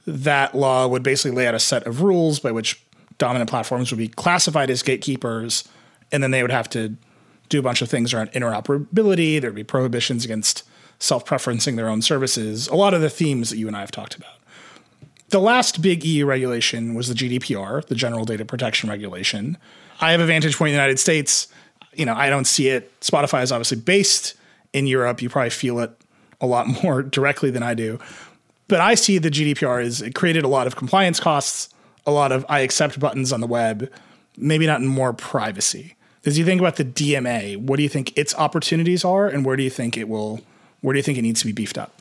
that law would basically lay out a set of rules by which dominant platforms would be classified as gatekeepers, and then they would have to do a bunch of things around interoperability. There'd be prohibitions against self preferencing their own services, a lot of the themes that you and I have talked about. The last big EU regulation was the GDPR, the General Data Protection Regulation. I have a vantage point in the United States. You know, I don't see it. Spotify is obviously based in Europe. You probably feel it a lot (laughs) more directly than I do. But I see the GDPR as it created a lot of compliance costs, a lot of I accept buttons on the web, maybe not more privacy. As you think about the DMA, what do you think its opportunities are, and where do you think it will? Where do you think it needs to be beefed up?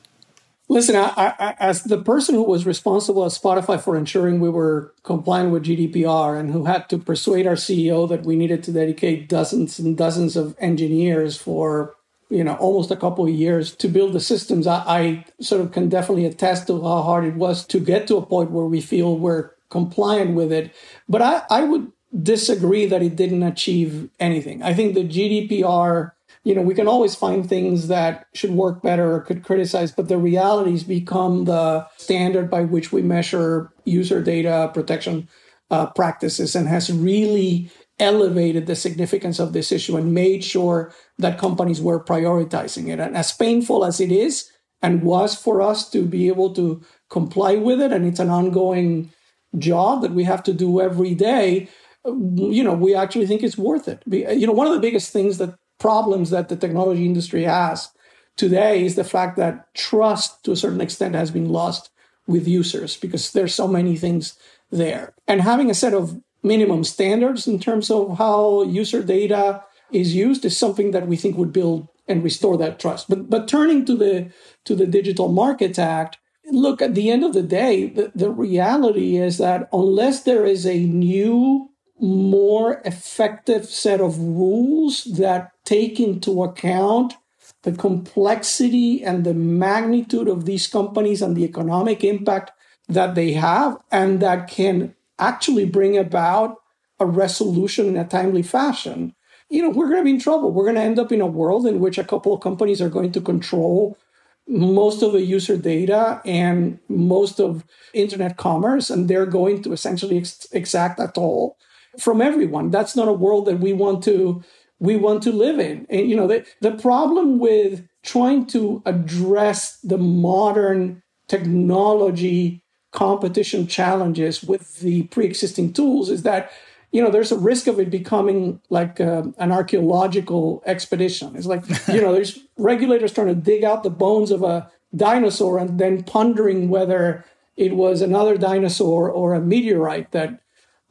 Listen, I, I, as the person who was responsible at Spotify for ensuring we were compliant with GDPR and who had to persuade our CEO that we needed to dedicate dozens and dozens of engineers for you know almost a couple of years to build the systems I, I, sort of can definitely attest to how hard it was to get to a point where we feel we're compliant with it but i, I would disagree that it didn't achieve anything i think the gdpr you know we can always find things that should work better or could criticize but the realities become the standard by which we measure user data protection uh, practices and has really elevated the significance of this issue and made sure that companies were prioritizing it. And as painful as it is and was for us to be able to comply with it, and it's an ongoing job that we have to do every day, you know, we actually think it's worth it. You know, one of the biggest things that problems that the technology industry has today is the fact that trust to a certain extent has been lost with users because there's so many things there. And having a set of minimum standards in terms of how user data is used is something that we think would build and restore that trust. But but turning to the to the Digital Markets Act, look at the end of the day, the, the reality is that unless there is a new, more effective set of rules that take into account the complexity and the magnitude of these companies and the economic impact that they have, and that can actually bring about a resolution in a timely fashion, you know, we're going to be in trouble. We're going to end up in a world in which a couple of companies are going to control most of the user data and most of internet commerce, and they're going to essentially ex- exact a toll from everyone. That's not a world that we want to we want to live in. And you know, the, the problem with trying to address the modern technology competition challenges with the pre-existing tools is that you know there's a risk of it becoming like uh, an archaeological expedition it's like you know there's (laughs) regulators trying to dig out the bones of a dinosaur and then pondering whether it was another dinosaur or a meteorite that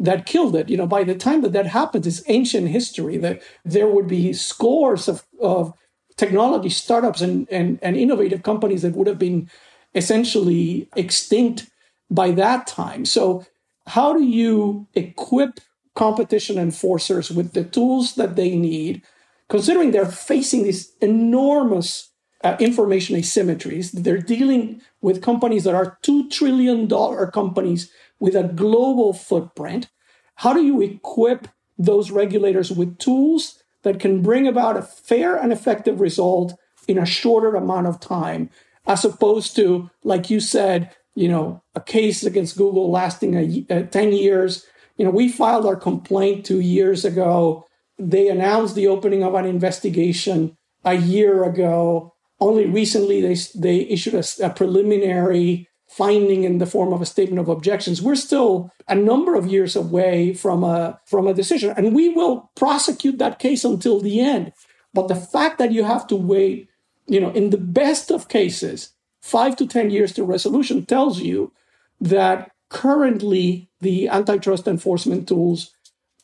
that killed it. You know, by the time that that happens, it's ancient history. That there would be scores of, of technology startups and, and, and innovative companies that would have been essentially extinct by that time. So, how do you equip competition enforcers with the tools that they need, considering they're facing these enormous uh, information asymmetries? They're dealing with companies that are $2 trillion companies with a global footprint. How do you equip those regulators with tools that can bring about a fair and effective result in a shorter amount of time, as opposed to, like you said, you know, a case against Google lasting a, a uh, 10 years. You know, we filed our complaint two years ago. They announced the opening of an investigation a year ago. Only recently, they, they issued a, a preliminary finding in the form of a statement of objections. We're still a number of years away from a from a decision, and we will prosecute that case until the end. But the fact that you have to wait, you know, in the best of cases, five to 10 years to resolution tells you that currently the antitrust enforcement tools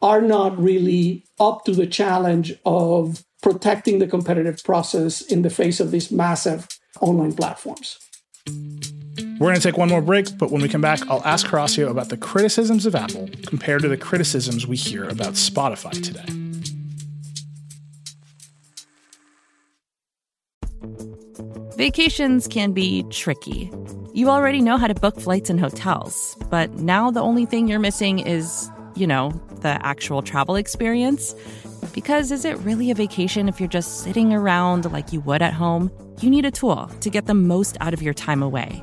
are not really up to the challenge of protecting the competitive process in the face of these massive online platforms. We're going to take one more break, but when we come back, I'll ask Horacio about the criticisms of Apple compared to the criticisms we hear about Spotify today. Vacations can be tricky. You already know how to book flights and hotels, but now the only thing you're missing is, you know, the actual travel experience. Because is it really a vacation if you're just sitting around like you would at home? You need a tool to get the most out of your time away.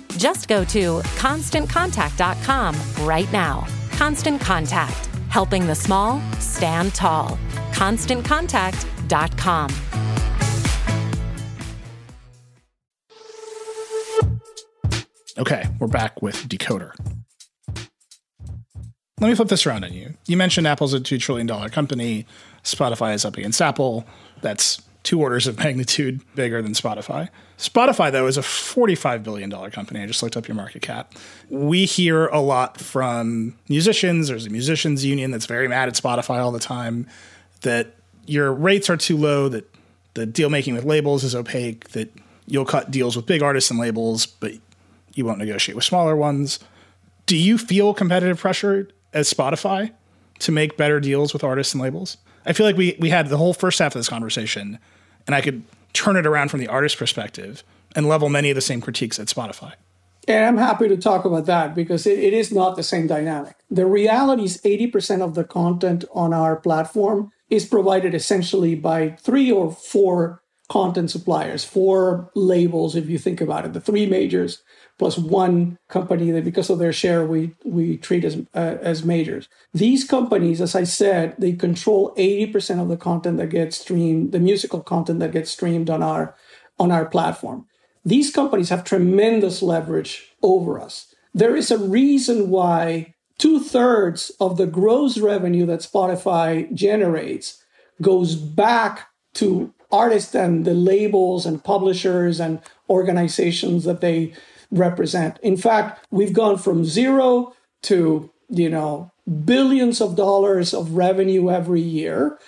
Just go to constantcontact.com right now. Constant Contact, helping the small stand tall. ConstantContact.com. Okay, we're back with Decoder. Let me flip this around on you. You mentioned Apple's a $2 trillion company. Spotify is up against Apple. That's two orders of magnitude bigger than Spotify. Spotify, though, is a $45 billion company. I just looked up your market cap. We hear a lot from musicians. There's a musicians union that's very mad at Spotify all the time that your rates are too low, that the deal making with labels is opaque, that you'll cut deals with big artists and labels, but you won't negotiate with smaller ones. Do you feel competitive pressure as Spotify to make better deals with artists and labels? I feel like we we had the whole first half of this conversation, and I could turn it around from the artist perspective and level many of the same critiques at Spotify. And I'm happy to talk about that because it, it is not the same dynamic. The reality is 80% of the content on our platform is provided essentially by three or four content suppliers, four labels, if you think about it, the three majors plus one company that because of their share we we treat as uh, as majors. These companies, as I said, they control 80% of the content that gets streamed, the musical content that gets streamed on our on our platform. These companies have tremendous leverage over us. There is a reason why two thirds of the gross revenue that Spotify generates goes back to artists and the labels and publishers and organizations that they represent. In fact, we've gone from zero to, you know, billions of dollars of revenue every year.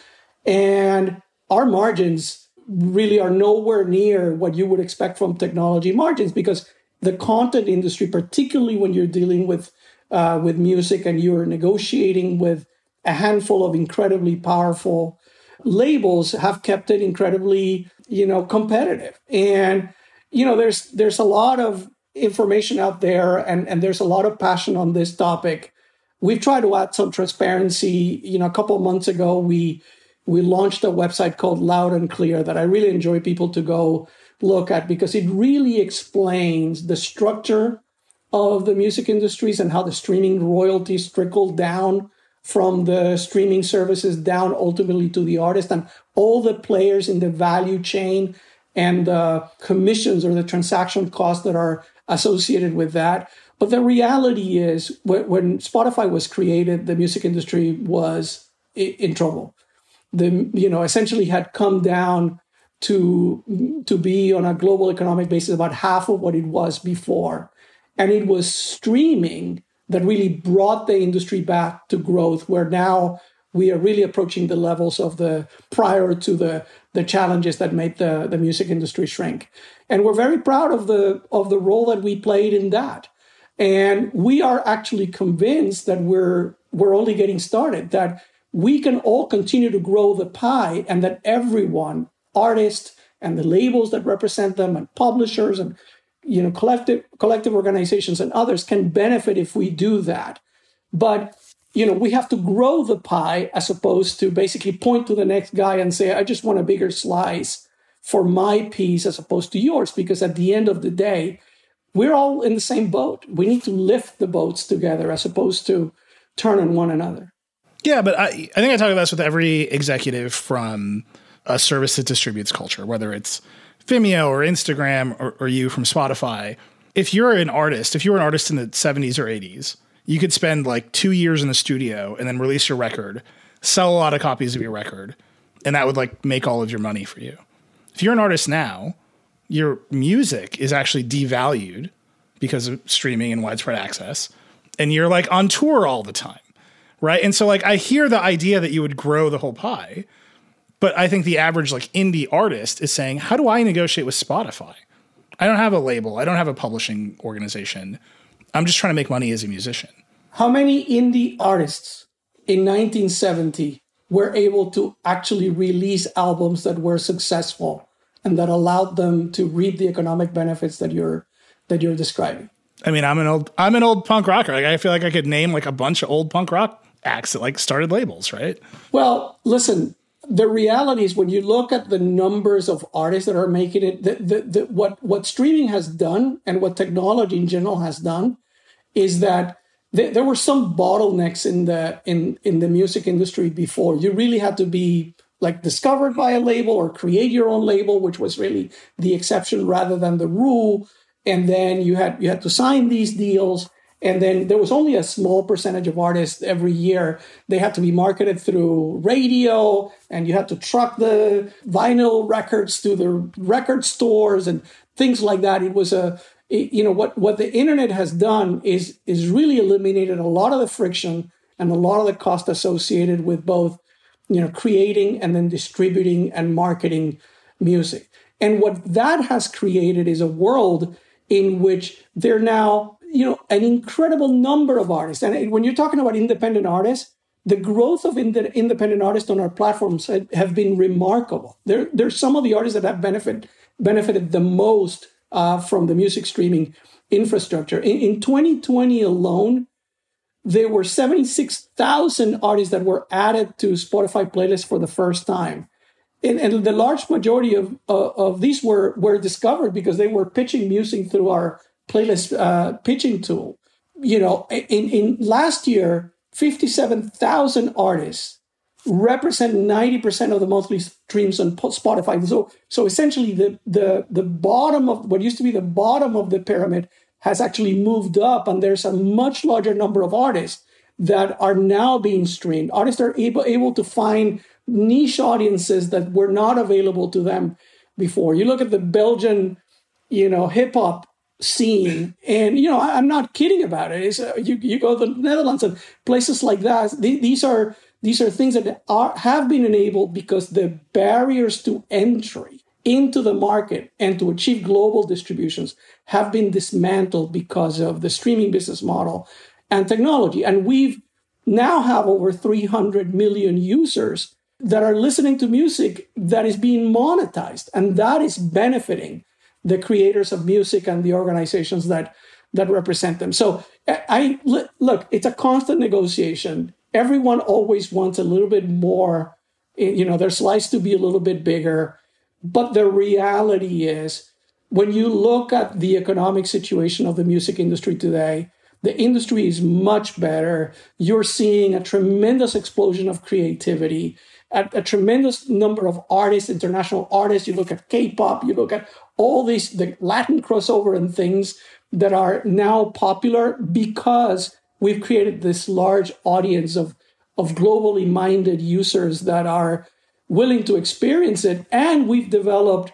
And our margins really are nowhere near what you would expect from technology margins because the content industry, particularly when you're dealing with uh, with music and you're negotiating with a handful of incredibly powerful labels, have kept it incredibly, you know, competitive. And you know, there's there's a lot of information out there and, and there's a lot of passion on this topic. We've tried to add some transparency. You know, a couple months ago, we we launched a website called Loud and Clear that I really enjoy people to go look at because it really explains the structure of the music industries and how the streaming royalties trickle down from the streaming services down ultimately to the artist and all the players in the value chain and the commissions or the transaction costs that are associated with that. But the reality is, when Spotify was created, the music industry was in trouble. The you know essentially had come down to to be on a global economic basis about half of what it was before, and it was streaming that really brought the industry back to growth. Where now we are really approaching the levels of the prior to the the challenges that made the, the music industry shrink. And we're very proud of the of the role that we played in that. And we are actually convinced that we're we're only getting started, that we can all continue to grow the pie and that everyone, artists and the labels that represent them and publishers and you know collective collective organizations and others can benefit if we do that. But you know, we have to grow the pie as opposed to basically point to the next guy and say, I just want a bigger slice for my piece as opposed to yours. Because at the end of the day, we're all in the same boat. We need to lift the boats together as opposed to turn on one another. Yeah, but I, I think I talk about this with every executive from a service that distributes culture, whether it's Vimeo or Instagram or, or you from Spotify. If you're an artist, if you were an artist in the 70s or 80s, you could spend like two years in the studio and then release your record, sell a lot of copies of your record, and that would like make all of your money for you. If you're an artist now, your music is actually devalued because of streaming and widespread access, and you're like on tour all the time, right? And so like I hear the idea that you would grow the whole pie, but I think the average like indie artist is saying, how do I negotiate with Spotify? I don't have a label, I don't have a publishing organization. I'm just trying to make money as a musician. How many indie artists in 1970 were able to actually release albums that were successful and that allowed them to reap the economic benefits that you're that you're describing? I mean, I'm an old I'm an old punk rocker. Like I feel like I could name like a bunch of old punk rock acts that like started labels, right? Well, listen, the reality is when you look at the numbers of artists that are making it, the, the, the, what what streaming has done and what technology in general has done is that th- there were some bottlenecks in the in in the music industry before. You really had to be like discovered by a label or create your own label, which was really the exception rather than the rule. And then you had you had to sign these deals. And then there was only a small percentage of artists every year. They had to be marketed through radio, and you had to truck the vinyl records to the record stores and things like that. It was a you know what what the internet has done is is really eliminated a lot of the friction and a lot of the cost associated with both you know creating and then distributing and marketing music. And what that has created is a world in which there now you know an incredible number of artists. And when you're talking about independent artists the growth of ind- independent artists on our platforms have been remarkable. There there's some of the artists that have benefit benefited the most uh, from the music streaming infrastructure. In, in 2020 alone, there were 76,000 artists that were added to Spotify playlists for the first time. and, and the large majority of uh, of these were were discovered because they were pitching music through our playlist uh, pitching tool. You know, in in last year, fifty seven thousand artists represent 90% of the monthly streams on Spotify. So, so essentially the, the, the bottom of what used to be the bottom of the pyramid has actually moved up and there's a much larger number of artists that are now being streamed. Artists are able, able to find niche audiences that were not available to them before. You look at the Belgian, you know, hip hop scene, and you know, I, am not kidding about it. It's, uh, you you go to the Netherlands and places like that. Th- these are these are things that are, have been enabled because the barriers to entry into the market and to achieve global distributions have been dismantled because of the streaming business model and technology. And we've now have over 300 million users that are listening to music that is being monetized. And that is benefiting the creators of music and the organizations that that represent them. So i look it's a constant negotiation everyone always wants a little bit more eh, you know their slice to be a little bit bigger but the reality is when you look at the economic situation of the music industry today the industry is much better you're seeing a tremendous explosion of creativity a, a tremendous number of artists, international artists. You look at K-pop, you look at all these the Latin crossover and things that are now popular because we've created this large audience of of globally minded users that are willing to experience it. And we've developed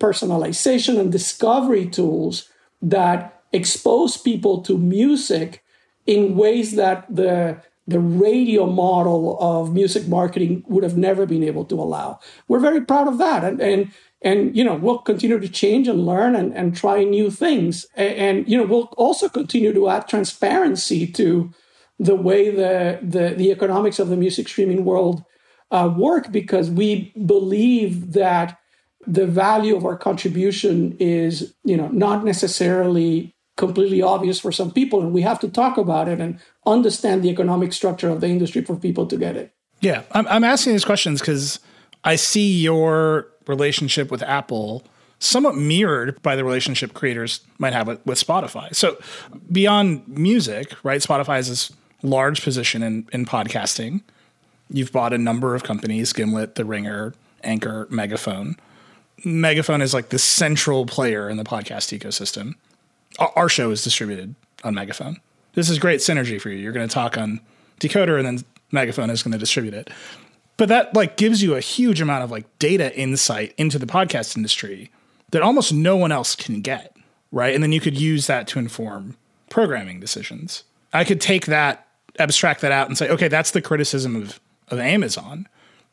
personalization and discovery tools that expose people to music in ways that the the radio model of music marketing would have never been able to allow. We're very proud of that. And, and, and you know, we'll continue to change and learn and, and try new things. And, and, you know, we'll also continue to add transparency to the way the, the, the economics of the music streaming world uh, work because we believe that the value of our contribution is, you know, not necessarily completely obvious for some people and we have to talk about it and understand the economic structure of the industry for people to get it. Yeah i'm, I'm asking these questions because i see your relationship with apple somewhat mirrored by the relationship creators might have with, with spotify. So beyond music right spotify has this large position in, in podcasting. You've bought a number of companies gimlet the ringer anchor megaphone. Megaphone is like the central player in the podcast ecosystem. Our show is distributed on Megaphone. This is great synergy for you. You're going to talk on Decoder, and then Megaphone is going to distribute it. But that like gives you a huge amount of like data insight into the podcast industry that almost no one else can get, right? And then you could use that to inform programming decisions. I could take that, abstract that out, and say, okay, that's the criticism of of Amazon,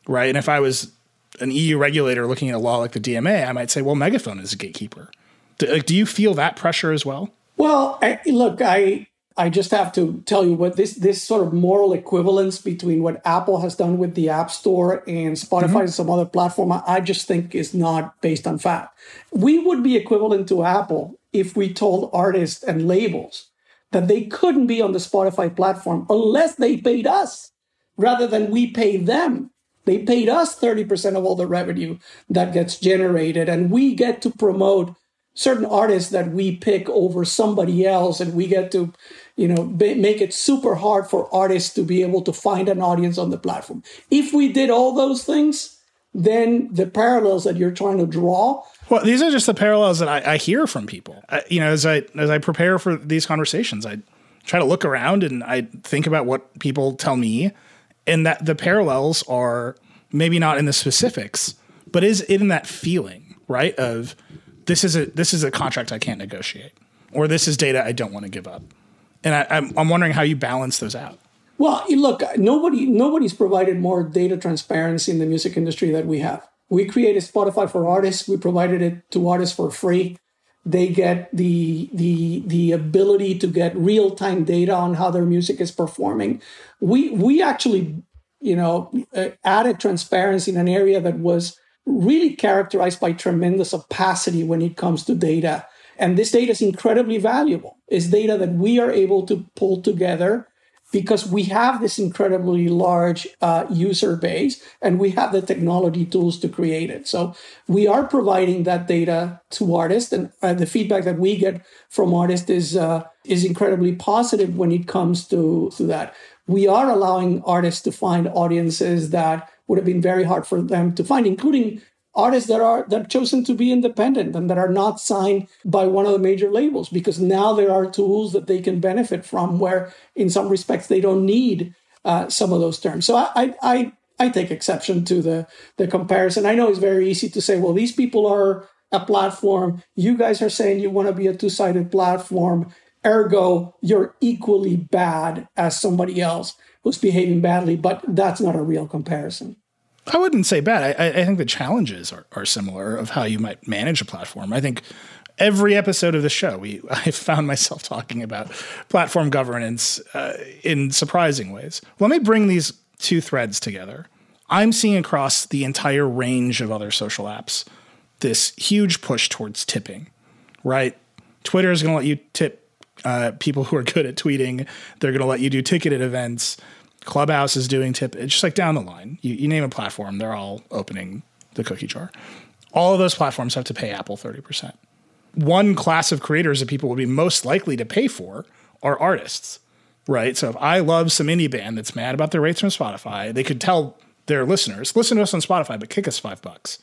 right? And if I was an EU regulator looking at a law like the DMA, I might say, well, Megaphone is a gatekeeper do, like, do you feel that pressure as well? Well, I, look, I I just have to tell you what this this sort of moral equivalence between what Apple has done with the App Store and Spotify mm-hmm. and some other platform, I just think is not based on fact. We would be equivalent to Apple if we told artists and labels that they couldn't be on the Spotify platform unless they paid us rather than we pay them. They paid us 30% of all the revenue that gets generated, and we get to promote certain artists that we pick over somebody else and we get to you know make it super hard for artists to be able to find an audience on the platform if we did all those things then the parallels that you're trying to draw well these are just the parallels that i, I hear from people I, you know as i as i prepare for these conversations i try to look around and i think about what people tell me and that the parallels are maybe not in the specifics but is in that feeling right of this is a this is a contract I can't negotiate, or this is data I don't want to give up. And I, I'm I'm wondering how you balance those out. Well, look, nobody nobody's provided more data transparency in the music industry that we have. We created Spotify for artists. We provided it to artists for free. They get the the the ability to get real time data on how their music is performing. We we actually you know uh, added transparency in an area that was really characterized by tremendous opacity when it comes to data. And this data is incredibly valuable. It's data that we are able to pull together because we have this incredibly large uh, user base and we have the technology tools to create it. So we are providing that data to artists, and uh, the feedback that we get from artists is uh, is incredibly positive when it comes to to that. We are allowing artists to find audiences that would have been very hard for them to find, including artists that are that chosen to be independent and that are not signed by one of the major labels because now there are tools that they can benefit from where in some respects they don't need uh, some of those terms. So I, I i take exception to the the comparison. I know it's very easy to say well these people are a platform. You guys are saying you want to be a two-sided platform ergo you're equally bad as somebody else who's behaving badly but that's not a real comparison I wouldn't say bad. I, I think the challenges are, are similar of how you might manage a platform. I think every episode of the show, we (laughs) I found myself talking about platform governance uh, in surprising ways. Let me bring these two threads together. I'm seeing across the entire range of other social apps this huge push towards tipping, right? Twitter is going to let you tip uh, people who are good at tweeting. They're going to let you do ticketed events. Clubhouse is doing tip. It's just like down the line. You, you name a platform, they're all opening the cookie jar. All of those platforms have to pay Apple 30%. One class of creators that people would be most likely to pay for are artists, right? So if I love some indie band that's mad about their rates from Spotify, they could tell their listeners, listen to us on Spotify, but kick us five bucks.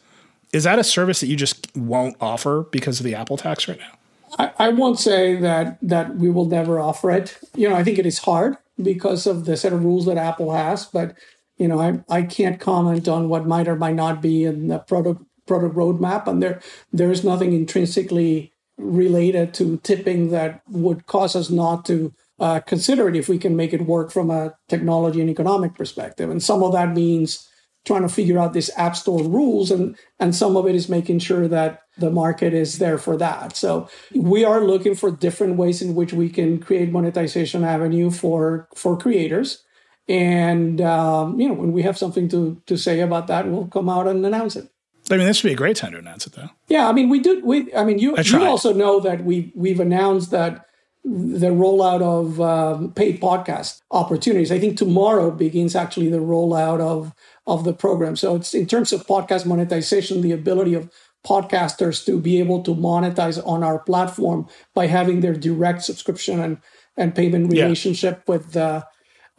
Is that a service that you just won't offer because of the Apple tax right now? I, I won't say that that we will never offer it. You know, I think it is hard because of the set of rules that Apple has. But you know, I I can't comment on what might or might not be in the product product roadmap, and there there is nothing intrinsically related to tipping that would cause us not to uh, consider it if we can make it work from a technology and economic perspective. And some of that means trying to figure out this app store rules and and some of it is making sure that the market is there for that so we are looking for different ways in which we can create monetization avenue for for creators and um, you know when we have something to to say about that we'll come out and announce it I mean, this would be a great time to announce it, though. Yeah, I mean, we do. We, I mean, you you also know that we we've announced that the rollout of um, paid podcast opportunities. I think tomorrow begins actually the rollout of of the program. So it's in terms of podcast monetization, the ability of podcasters to be able to monetize on our platform by having their direct subscription and, and payment relationship yeah. with uh,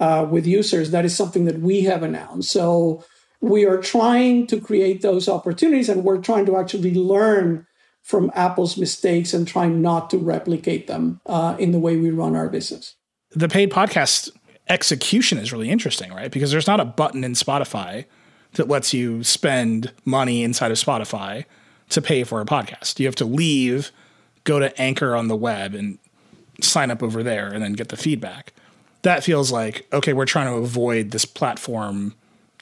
uh, with users. That is something that we have announced. So we are trying to create those opportunities, and we're trying to actually learn from Apple's mistakes and trying not to replicate them uh, in the way we run our business. The paid podcast execution is really interesting, right? Because there's not a button in Spotify that lets you spend money inside of Spotify to pay for a podcast. You have to leave, go to Anchor on the web and sign up over there and then get the feedback. That feels like, okay, we're trying to avoid this platform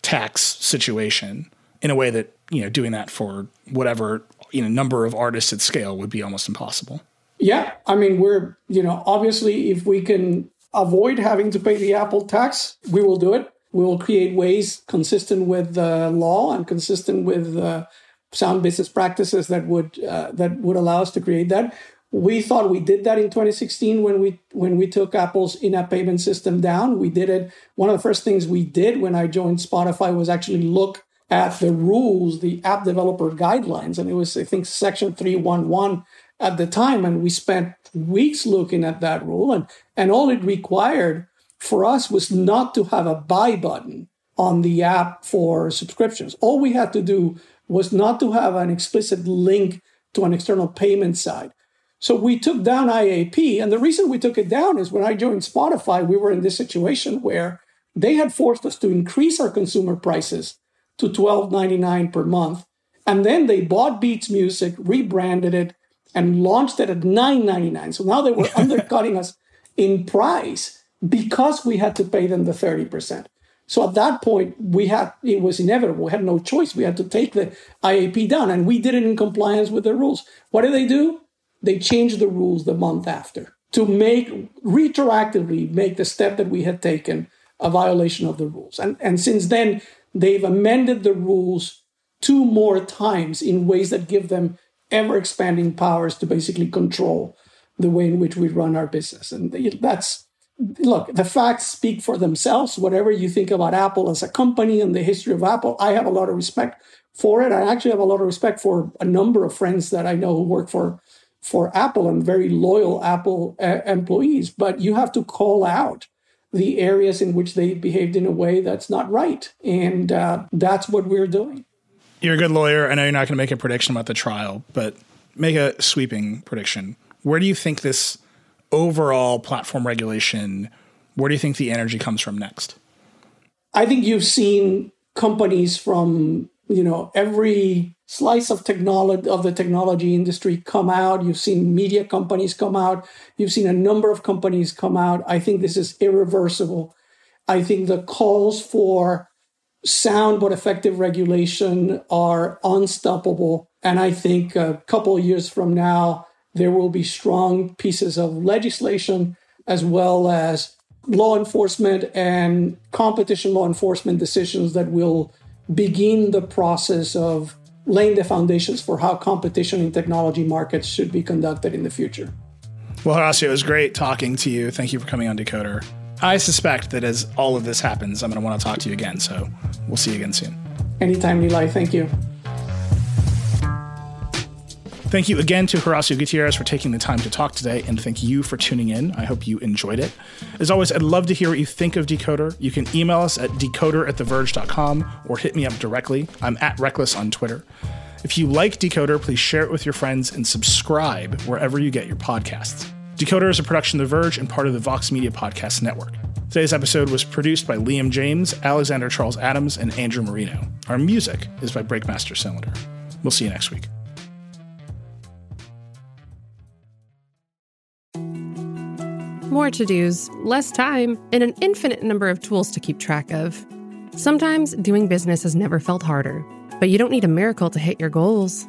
tax situation in a way that, you know, doing that for whatever, you know, number of artists at scale would be almost impossible. Yeah. I mean, we're, you know, obviously if we can avoid having to pay the Apple tax, we will do it. We will create ways consistent with the law and consistent with uh, sound business practices that would uh, that would allow us to create that. We thought we did that in 2016 when we when we took Apple's in-app payment system down. We did it. One of the first things we did when I joined Spotify was actually look at the rules, the app developer guidelines, and it was I think section 311 at the time, and we spent weeks looking at that rule. And, and all it required for us was not to have a buy button on the app for subscriptions. All we had to do was not to have an explicit link to an external payment side. So we took down IAP. And the reason we took it down is when I joined Spotify, we were in this situation where they had forced us to increase our consumer prices to $12.99 per month. And then they bought Beats Music, rebranded it, and launched it at $9.99. So now they were (laughs) undercutting us in price because we had to pay them the 30%. So at that point, we had it was inevitable. We had no choice. We had to take the IAP down, and we did it in compliance with the rules. What did they do? They changed the rules the month after to make retroactively make the step that we had taken a violation of the rules. And and since then, they've amended the rules two more times in ways that give them ever expanding powers to basically control the way in which we run our business. And that's look, the facts speak for themselves. Whatever you think about Apple as a company and the history of Apple, I have a lot of respect for it. I actually have a lot of respect for a number of friends that I know who work for for Apple and very loyal Apple uh, employees. But you have to call out the areas in which they behaved in a way that's not right, and uh, that's what we're doing. You're a good lawyer. I know you're not going to make a prediction about the trial, but make a sweeping prediction. Where do you think this overall platform regulation? Where do you think the energy comes from next? I think you've seen companies from you know every slice of technology of the technology industry come out you've seen media companies come out you've seen a number of companies come out i think this is irreversible i think the calls for sound but effective regulation are unstoppable and i think a couple of years from now there will be strong pieces of legislation as well as law enforcement and competition law enforcement decisions that will begin the process of laying the foundations for how competition in technology markets should be conducted in the future. Well, Horacio, it was great talking to you. Thank you for coming on Decoder. I suspect that as all of this happens, I'm going to want to talk to you again. So we'll see you again soon. Anytime, Nilay. Thank you. Thank you again to Horacio Gutierrez for taking the time to talk today, and thank you for tuning in. I hope you enjoyed it. As always, I'd love to hear what you think of Decoder. You can email us at decoder at theverge.com or hit me up directly. I'm at Reckless on Twitter. If you like Decoder, please share it with your friends and subscribe wherever you get your podcasts. Decoder is a production of The Verge and part of the Vox Media Podcast Network. Today's episode was produced by Liam James, Alexander Charles Adams, and Andrew Marino. Our music is by Breakmaster Cylinder. We'll see you next week. More to dos, less time, and an infinite number of tools to keep track of. Sometimes doing business has never felt harder, but you don't need a miracle to hit your goals.